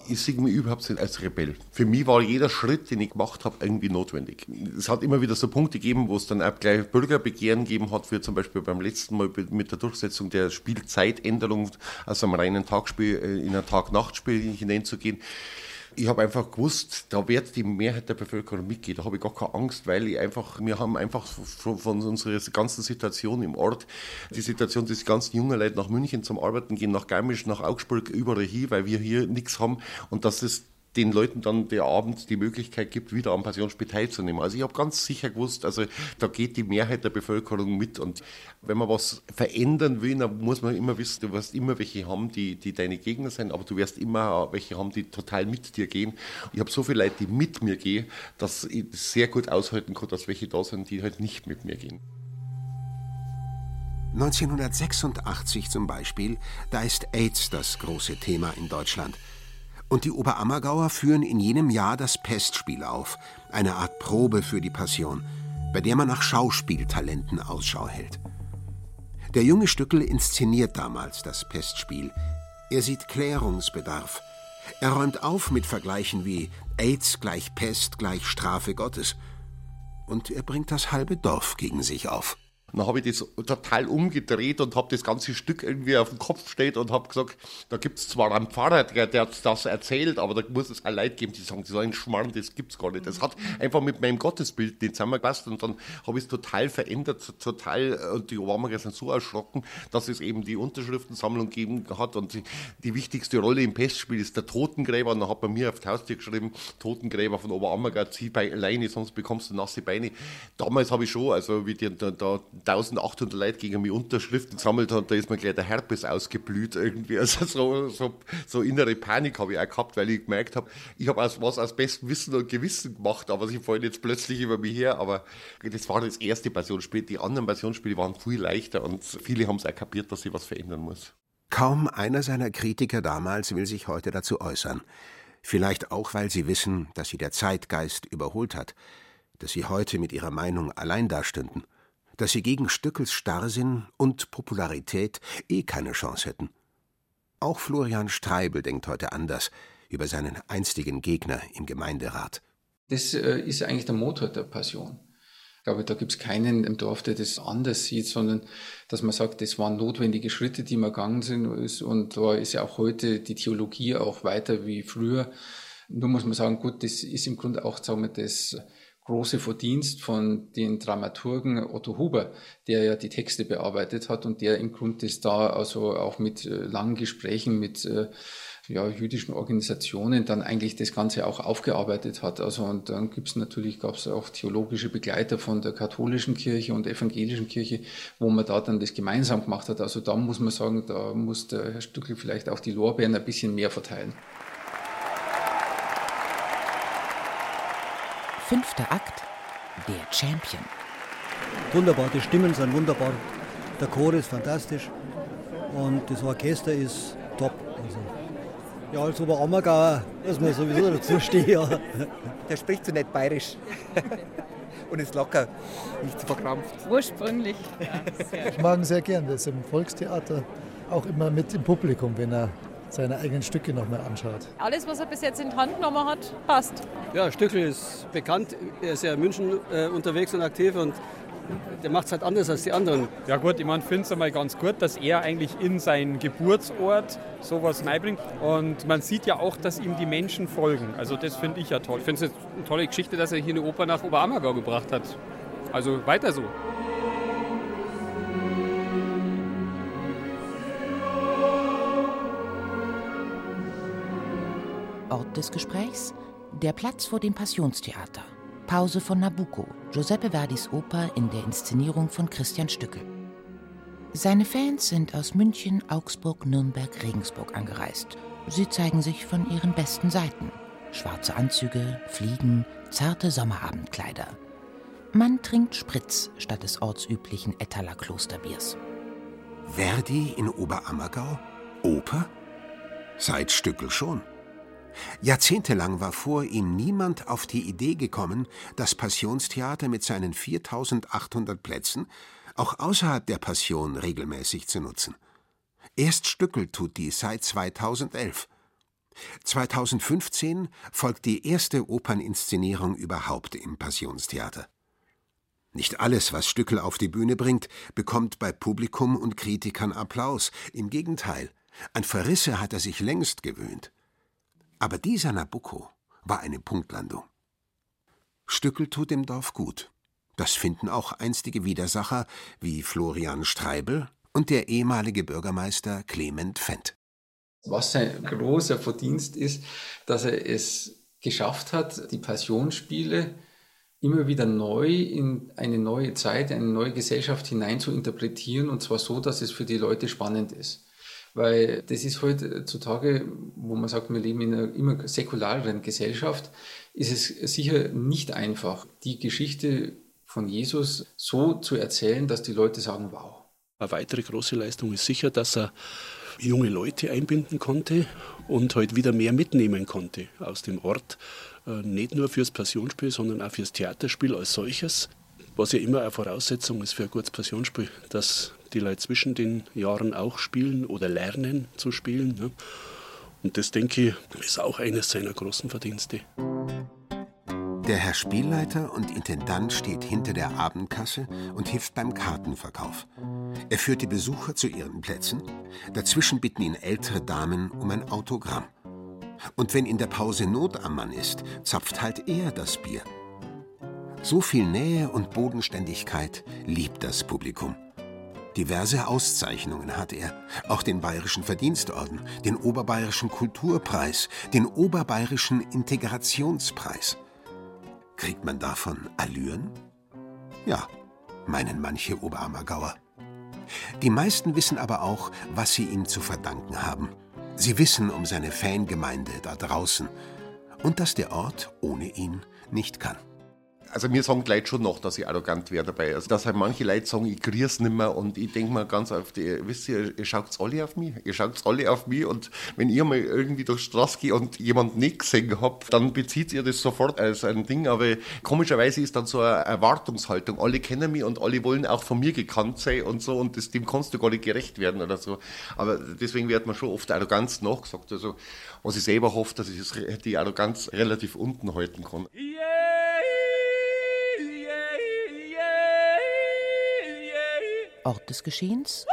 ich sehe mich überhaupt nicht als Rebell. Für mich war jeder Schritt, den ich gemacht habe, irgendwie notwendig. Es hat immer wieder so Punkte gegeben, wo es dann auch gleich Bürgerbegehren gegeben hat, wie zum Beispiel beim letzten Mal mit der Durchsetzung der Spielzeitänderung aus einem reinen Tagspiel äh, in ein Tag-Nacht-Spiel hineinzugehen ich habe einfach gewusst, da wird die Mehrheit der Bevölkerung mitgehen. Da habe ich gar keine Angst, weil ich einfach, wir haben einfach von, von unserer ganzen Situation im Ort, die Situation, dass die ganzen jungen Leute nach München zum Arbeiten gehen, nach Garmisch, nach Augsburg, überall hier, weil wir hier nichts haben und dass es den Leuten dann der Abend die Möglichkeit gibt, wieder am Passionsspiel teilzunehmen. Also ich habe ganz sicher gewusst, also da geht die Mehrheit der Bevölkerung mit und wenn man was verändern will, dann muss man immer wissen, du wirst immer welche haben, die, die deine Gegner sind, aber du wirst immer welche haben, die total mit dir gehen. Ich habe so viele Leute, die mit mir gehen, dass ich sehr gut aushalten kann, dass welche da sind, die halt nicht mit mir gehen. 1986 zum Beispiel, da ist AIDS das große Thema in Deutschland – und die Oberammergauer führen in jenem Jahr das Pestspiel auf, eine Art Probe für die Passion, bei der man nach Schauspieltalenten Ausschau hält. Der junge Stückel inszeniert damals das Pestspiel. Er sieht Klärungsbedarf. Er räumt auf mit Vergleichen wie AIDS gleich Pest gleich Strafe Gottes. Und er bringt das halbe Dorf gegen sich auf. Dann habe ich das total umgedreht und habe das ganze Stück irgendwie auf den Kopf gestellt und habe gesagt, da gibt es zwar einen Pfarrer, der, der das erzählt, aber da muss es auch Leute geben, die sagen, so ein Schmarrn, das gibt es gar nicht. Das hat einfach mit meinem Gottesbild nicht zusammengepasst und dann habe ich es total verändert, total, und die Obama sind so erschrocken, dass es eben die Unterschriftensammlung gegeben hat und die, die wichtigste Rolle im Pestspiel ist der Totengräber und dann hat bei mir auf die Haustür geschrieben, Totengräber von Oberammergau, zieh bei alleine, sonst bekommst du nasse Beine. Damals habe ich schon, also wie die, da 1800 Leute gegen mich Unterschriften gesammelt haben, da ist mir gleich der Herpes ausgeblüht irgendwie. Also so, so, so innere Panik habe ich auch gehabt, weil ich gemerkt habe, ich habe was aus bestem Wissen und Gewissen gemacht, aber sie fallen jetzt plötzlich über mich her. Aber das war das erste Passionsspiel. Die anderen Passionsspiele waren viel leichter und viele haben es auch kapiert, dass sich was verändern muss. Kaum einer seiner Kritiker damals will sich heute dazu äußern. Vielleicht auch, weil sie wissen, dass sie der Zeitgeist überholt hat, dass sie heute mit ihrer Meinung allein dastünden, dass sie gegen Stückels Starrsinn und Popularität eh keine Chance hätten. Auch Florian Streibel denkt heute anders über seinen einstigen Gegner im Gemeinderat. Das äh, ist eigentlich der Motor der Passion. Ich glaube, da gibt es keinen im Dorf, der das anders sieht, sondern dass man sagt, das waren notwendige Schritte, die man gegangen sind. Und da ist ja auch heute die Theologie auch weiter wie früher. Nur muss man sagen, gut, das ist im Grunde auch, sagen wir, das große Verdienst von den Dramaturgen Otto Huber, der ja die Texte bearbeitet hat und der im Grunde das da also auch mit äh, langen Gesprächen mit äh, ja, jüdischen Organisationen dann eigentlich das Ganze auch aufgearbeitet hat. Also und dann gibt's natürlich, gab es auch theologische Begleiter von der katholischen Kirche und evangelischen Kirche, wo man da dann das gemeinsam gemacht hat. Also da muss man sagen, da muss der Herr Stückel vielleicht auch die Lorbeeren ein bisschen mehr verteilen. Fünfter Akt, der Champion. Wunderbar, die Stimmen sind wunderbar, der Chor ist fantastisch und das Orchester ist top. Also ja, als Oberammergauer muss man sowieso dazu stehen. Ja. Der spricht so nett bayerisch. Und ist locker, nicht zu verkrampft. Ursprünglich. Ja, ich mag ihn sehr gern. Der ist im Volkstheater auch immer mit im Publikum, wenn er seine eigenen Stücke nochmal anschaut. Alles, was er bis jetzt in die Hand genommen hat, passt. Ja, Stückel ist bekannt. Er ist ja in München äh, unterwegs und aktiv und der macht es halt anders als die anderen. Ja gut, ich meine, finde es einmal ganz gut, dass er eigentlich in seinen Geburtsort sowas beibringt. Und man sieht ja auch, dass ihm die Menschen folgen. Also das finde ich ja toll. Ich finde es eine tolle Geschichte, dass er hier eine Oper nach Oberammergau gebracht hat. Also weiter so. Des Gesprächs? Der Platz vor dem Passionstheater. Pause von Nabucco, Giuseppe Verdis Oper in der Inszenierung von Christian Stückel. Seine Fans sind aus München, Augsburg, Nürnberg, Regensburg angereist. Sie zeigen sich von ihren besten Seiten. Schwarze Anzüge, Fliegen, zarte Sommerabendkleider. Man trinkt Spritz statt des ortsüblichen Ettaler Klosterbiers. Verdi in Oberammergau? Oper? Seit Stückel schon. Jahrzehntelang war vor ihm niemand auf die Idee gekommen, das Passionstheater mit seinen 4800 Plätzen auch außerhalb der Passion regelmäßig zu nutzen. Erst Stückel tut dies seit 2011. 2015 folgt die erste Operninszenierung überhaupt im Passionstheater. Nicht alles, was Stückel auf die Bühne bringt, bekommt bei Publikum und Kritikern Applaus. Im Gegenteil, an Verrisse hat er sich längst gewöhnt. Aber dieser Nabucco war eine Punktlandung. Stückel tut dem Dorf gut. Das finden auch einstige Widersacher wie Florian Streibel und der ehemalige Bürgermeister Clement Fendt. Was sein großer Verdienst ist, dass er es geschafft hat, die Passionsspiele immer wieder neu in eine neue Zeit, eine neue Gesellschaft hinein zu interpretieren und zwar so, dass es für die Leute spannend ist. Weil das ist heutzutage, wo man sagt, wir leben in einer immer säkulareren Gesellschaft, ist es sicher nicht einfach, die Geschichte von Jesus so zu erzählen, dass die Leute sagen, wow. Eine weitere große Leistung ist sicher, dass er junge Leute einbinden konnte und heute halt wieder mehr mitnehmen konnte aus dem Ort. Äh, nicht nur fürs Passionsspiel, sondern auch fürs Theaterspiel als solches. Was ja immer eine Voraussetzung ist für ein gutes Passionsspiel, dass die Leute zwischen den Jahren auch spielen oder lernen zu spielen. Ne? Und das, denke ich, ist auch eines seiner großen Verdienste. Der Herr Spielleiter und Intendant steht hinter der Abendkasse und hilft beim Kartenverkauf. Er führt die Besucher zu ihren Plätzen. Dazwischen bitten ihn ältere Damen um ein Autogramm. Und wenn in der Pause Not am Mann ist, zapft halt er das Bier. So viel Nähe und Bodenständigkeit liebt das Publikum. Diverse Auszeichnungen hat er, auch den Bayerischen Verdienstorden, den Oberbayerischen Kulturpreis, den Oberbayerischen Integrationspreis. Kriegt man davon Allüren? Ja, meinen manche Oberammergauer. Die meisten wissen aber auch, was sie ihm zu verdanken haben. Sie wissen um seine Fangemeinde da draußen und dass der Ort ohne ihn nicht kann. Also mir sagen die Leute schon noch, dass ich arrogant wäre dabei. Also dass halt manche Leute sagen, ich grier's nicht mehr und ich denke mir ganz auf die, wisst ihr, ihr schaut alle auf mich, ihr schaut alle auf mich und wenn ihr mal irgendwie durch die Straße geht und jemand nicht gesehen habt, dann bezieht ihr das sofort als ein Ding, aber komischerweise ist dann so eine Erwartungshaltung. Alle kennen mich und alle wollen auch von mir gekannt sein und so und das, dem kannst du gar nicht gerecht werden oder so. Aber deswegen wird man schon oft Arroganz nachgesagt. Also was ich selber hoffe, dass ich die Arroganz relativ unten halten kann. Ort des Geschehens?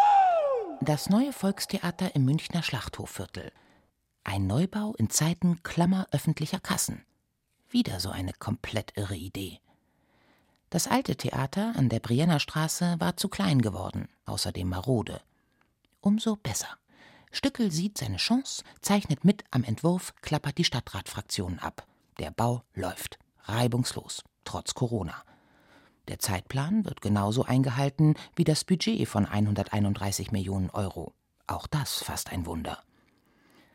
Das neue Volkstheater im Münchner Schlachthofviertel. Ein Neubau in Zeiten klammer öffentlicher Kassen. Wieder so eine komplett irre Idee. Das alte Theater an der Brienner Straße war zu klein geworden, außerdem marode. Umso besser. Stückel sieht seine Chance, zeichnet mit am Entwurf, klappert die Stadtratfraktion ab. Der Bau läuft. Reibungslos. Trotz Corona. Der Zeitplan wird genauso eingehalten wie das Budget von 131 Millionen Euro. Auch das fast ein Wunder.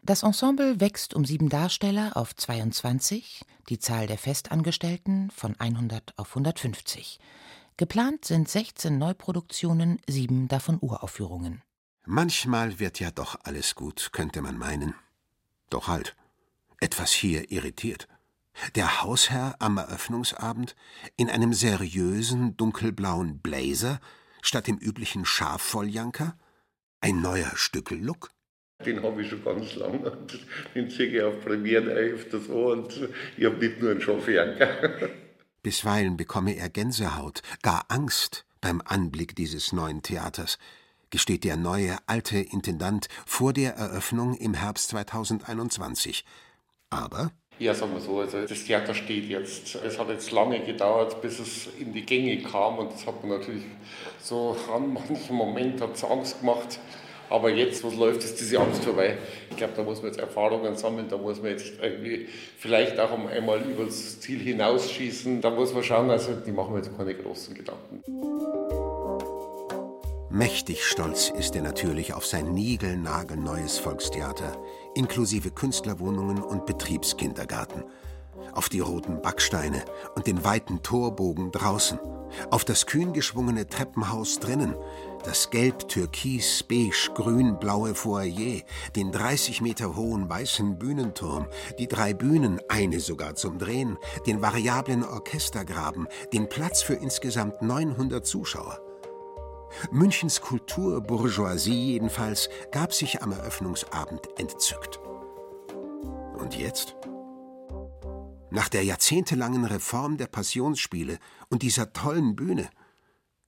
Das Ensemble wächst um sieben Darsteller auf 22, die Zahl der Festangestellten von 100 auf 150. Geplant sind 16 Neuproduktionen, sieben davon Uraufführungen. Manchmal wird ja doch alles gut, könnte man meinen. Doch halt, etwas hier irritiert. Der Hausherr am Eröffnungsabend in einem seriösen dunkelblauen Blazer statt dem üblichen Schafvolljanker? Ein neuer Stückellook? Den habe ich schon ganz lange. Den ziehe ich auf Premieren öfters an und ich habe nicht nur einen Schafjanker. Bisweilen bekomme er Gänsehaut, gar Angst beim Anblick dieses neuen Theaters, gesteht der neue alte Intendant vor der Eröffnung im Herbst 2021. Aber ja, sagen wir so, also das Theater steht jetzt. Es hat jetzt lange gedauert, bis es in die Gänge kam und das hat man natürlich so an manchen Moment hat Angst gemacht. Aber jetzt, wo es läuft, ist diese Angst vorbei. Ich glaube, da muss man jetzt Erfahrungen sammeln, da muss man jetzt irgendwie vielleicht auch einmal über das Ziel hinausschießen. Da muss man schauen, also die machen mir jetzt keine großen Gedanken. Mächtig stolz ist er natürlich auf sein niegelnagelneues Volkstheater, inklusive Künstlerwohnungen und Betriebskindergarten, auf die roten Backsteine und den weiten Torbogen draußen, auf das kühn geschwungene Treppenhaus drinnen, das gelb, türkis, beige, grün, blaue Foyer, den 30 Meter hohen weißen Bühnenturm, die drei Bühnen, eine sogar zum Drehen, den variablen Orchestergraben, den Platz für insgesamt 900 Zuschauer. Münchens Kulturbourgeoisie jedenfalls gab sich am Eröffnungsabend entzückt. Und jetzt? Nach der jahrzehntelangen Reform der Passionsspiele und dieser tollen Bühne,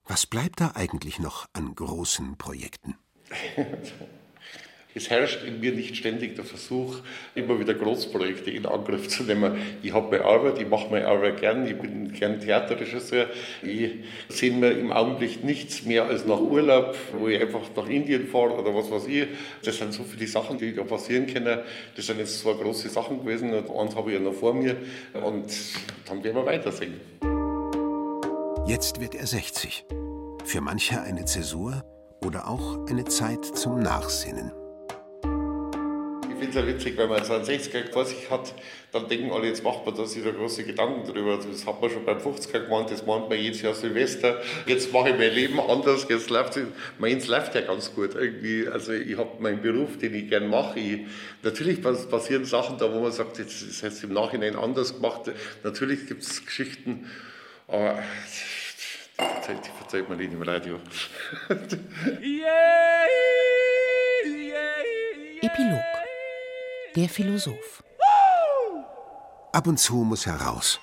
was bleibt da eigentlich noch an großen Projekten? Es herrscht in mir nicht ständig der Versuch, immer wieder Großprojekte in Angriff zu nehmen. Ich habe meine Arbeit, ich mache meine Arbeit gern, ich bin gern Theaterregisseur. Ich sehe mir im Augenblick nichts mehr als nach Urlaub, wo ich einfach nach Indien fahre oder was weiß ich. Das sind so viele Sachen, die da passieren können. Das sind jetzt zwei große Sachen gewesen und eins habe ich ja noch vor mir und dann werden wir weitersehen. Jetzt wird er 60. Für manche eine Zäsur oder auch eine Zeit zum Nachsinnen. Ich finde es ja witzig, wenn man so einen 60er vor sich hat, dann denken alle, jetzt macht man da sich da große Gedanken drüber. Das hat man schon beim 50er gemacht, das meint man jedes Jahr Silvester. Jetzt mache ich mein Leben anders, jetzt läuft es. Meins läuft ja ganz gut irgendwie. Also ich habe meinen Beruf, den ich gern mache. Ich, natürlich passieren Sachen da, wo man sagt, jetzt ist es im Nachhinein anders gemacht. Natürlich gibt es Geschichten, aber die verzeiht man nicht im Radio. Epilog der Philosoph. Ab und zu muss er raus.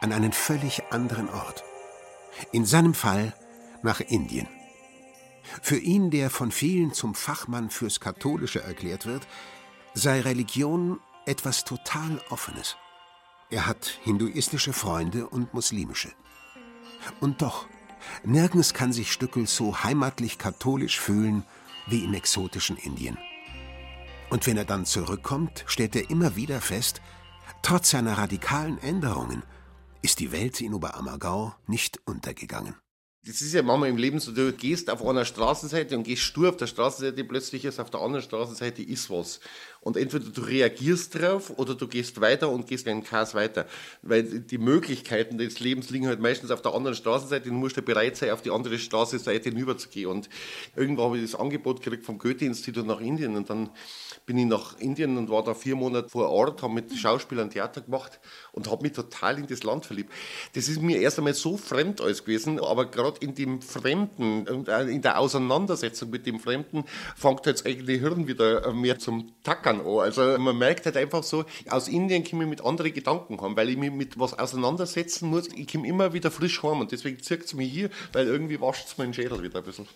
an einen völlig anderen Ort. In seinem Fall nach Indien. Für ihn, der von vielen zum Fachmann fürs Katholische erklärt wird, sei Religion etwas total Offenes. Er hat hinduistische Freunde und muslimische. Und doch, nirgends kann sich Stückel so heimatlich katholisch fühlen wie im exotischen Indien. Und wenn er dann zurückkommt, stellt er immer wieder fest, trotz seiner radikalen Änderungen ist die Welt in Oberammergau nicht untergegangen. Das ist ja manchmal im Leben so, du gehst auf einer Straßenseite und gehst stur auf der Straßenseite, plötzlich ist auf der anderen Straßenseite ist was. Und entweder du reagierst drauf oder du gehst weiter und gehst in den Chaos weiter. Weil die Möglichkeiten des Lebens liegen halt meistens auf der anderen Straßenseite und musst ja bereit sein, auf die andere Straßenseite hinüberzugehen. Und irgendwann habe ich das Angebot gekriegt vom Goethe-Institut nach Indien und dann bin ich nach Indien und war da vier Monate vor Ort, habe mit Schauspielern Theater gemacht und habe mich total in das Land verliebt. Das ist mir erst einmal so fremd alles gewesen, aber gerade in dem Fremden in der Auseinandersetzung mit dem Fremden fängt jetzt eigentlich Hirn wieder mehr zum Tackern an. Also man merkt halt einfach so, aus Indien komme ich mit anderen Gedanken haben, weil ich mich mit was auseinandersetzen muss. Ich komme immer wieder frisch heim und deswegen zieht es mich hier, weil irgendwie wascht es meinen Schädel wieder ein bisschen.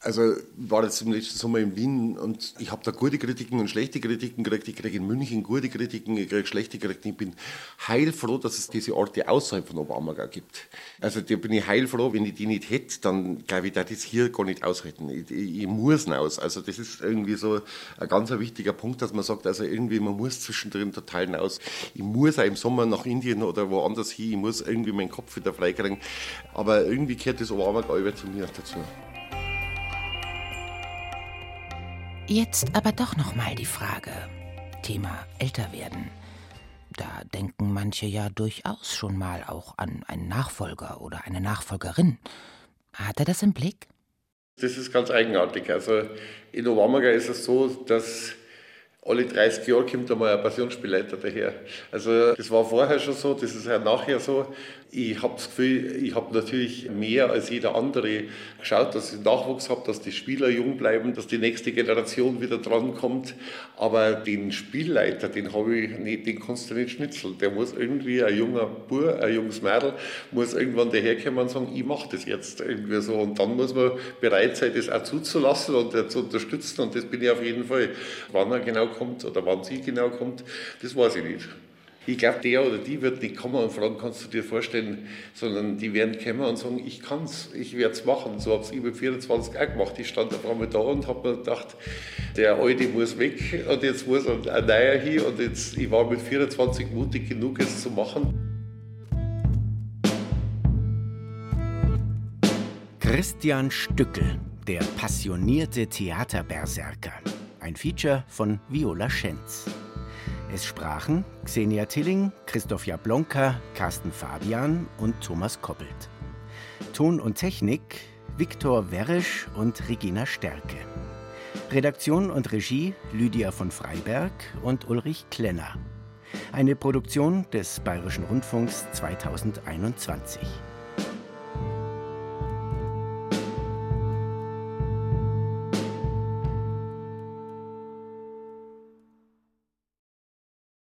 Also war jetzt im letzten Sommer in Wien und ich habe da gute Kritiken und schlechte Kritiken gekriegt. Ich kriege in München gute Kritiken, ich kriege schlechte Kritiken. Ich bin heilfroh, dass es diese Orte außerhalb von Oberammergau gibt. Also da bin ich heilfroh, wenn ich die nicht hätte, dann glaube ich, dass das hier gar nicht aushalten. Ich, ich, ich muss hinaus. Also das ist irgendwie so ein ganz wichtiger Punkt, dass man sagt, also irgendwie man muss zwischendrin total hinaus. Ich muss auch im Sommer nach Indien oder woanders hin, ich muss irgendwie meinen Kopf wieder freikriegen. Aber irgendwie gehört das Oberammergau zu mir dazu. Jetzt aber doch noch mal die Frage. Thema älter werden. Da denken manche ja durchaus schon mal auch an einen Nachfolger oder eine Nachfolgerin. Hat er das im Blick? Das ist ganz eigenartig. Also in Obermagger ist es so, dass alle 30 Jahre kommt einmal ein Passionsspielleiter daher. Also das war vorher schon so, das ist ja nachher so. Ich habe das Gefühl, ich habe natürlich mehr als jeder andere geschaut, dass ich Nachwuchs habe, dass die Spieler jung bleiben, dass die nächste Generation wieder drankommt. Aber den Spielleiter, den habe ich nicht, den kannst du nicht schnitzeln. Der muss irgendwie, ein junger Bur, ein junges Mädel, muss irgendwann daherkommen und sagen, ich mache das jetzt irgendwie so. Und dann muss man bereit sein, das auch zuzulassen und zu unterstützen. Und das bin ich auf jeden Fall. Wann er genau kommt oder wann sie genau kommt, das weiß ich nicht. Ich glaube, der oder die wird nicht kommen und fragen, kannst du dir vorstellen, sondern die werden kommen und sagen, ich kann's, ich werde es machen. So habe ich mit 24 auch gemacht. Ich stand auf einmal da und habe mir gedacht, der Alte muss weg und jetzt muss ein neuer hin und jetzt, ich war mit 24 mutig genug, es zu machen. Christian Stückel, der passionierte Theaterberserker. Ein Feature von Viola Schenz. Es sprachen Xenia Tilling, Christoph Jablonka, Carsten Fabian und Thomas Koppelt. Ton und Technik Viktor Weresch und Regina Stärke. Redaktion und Regie Lydia von Freiberg und Ulrich Klenner. Eine Produktion des Bayerischen Rundfunks 2021.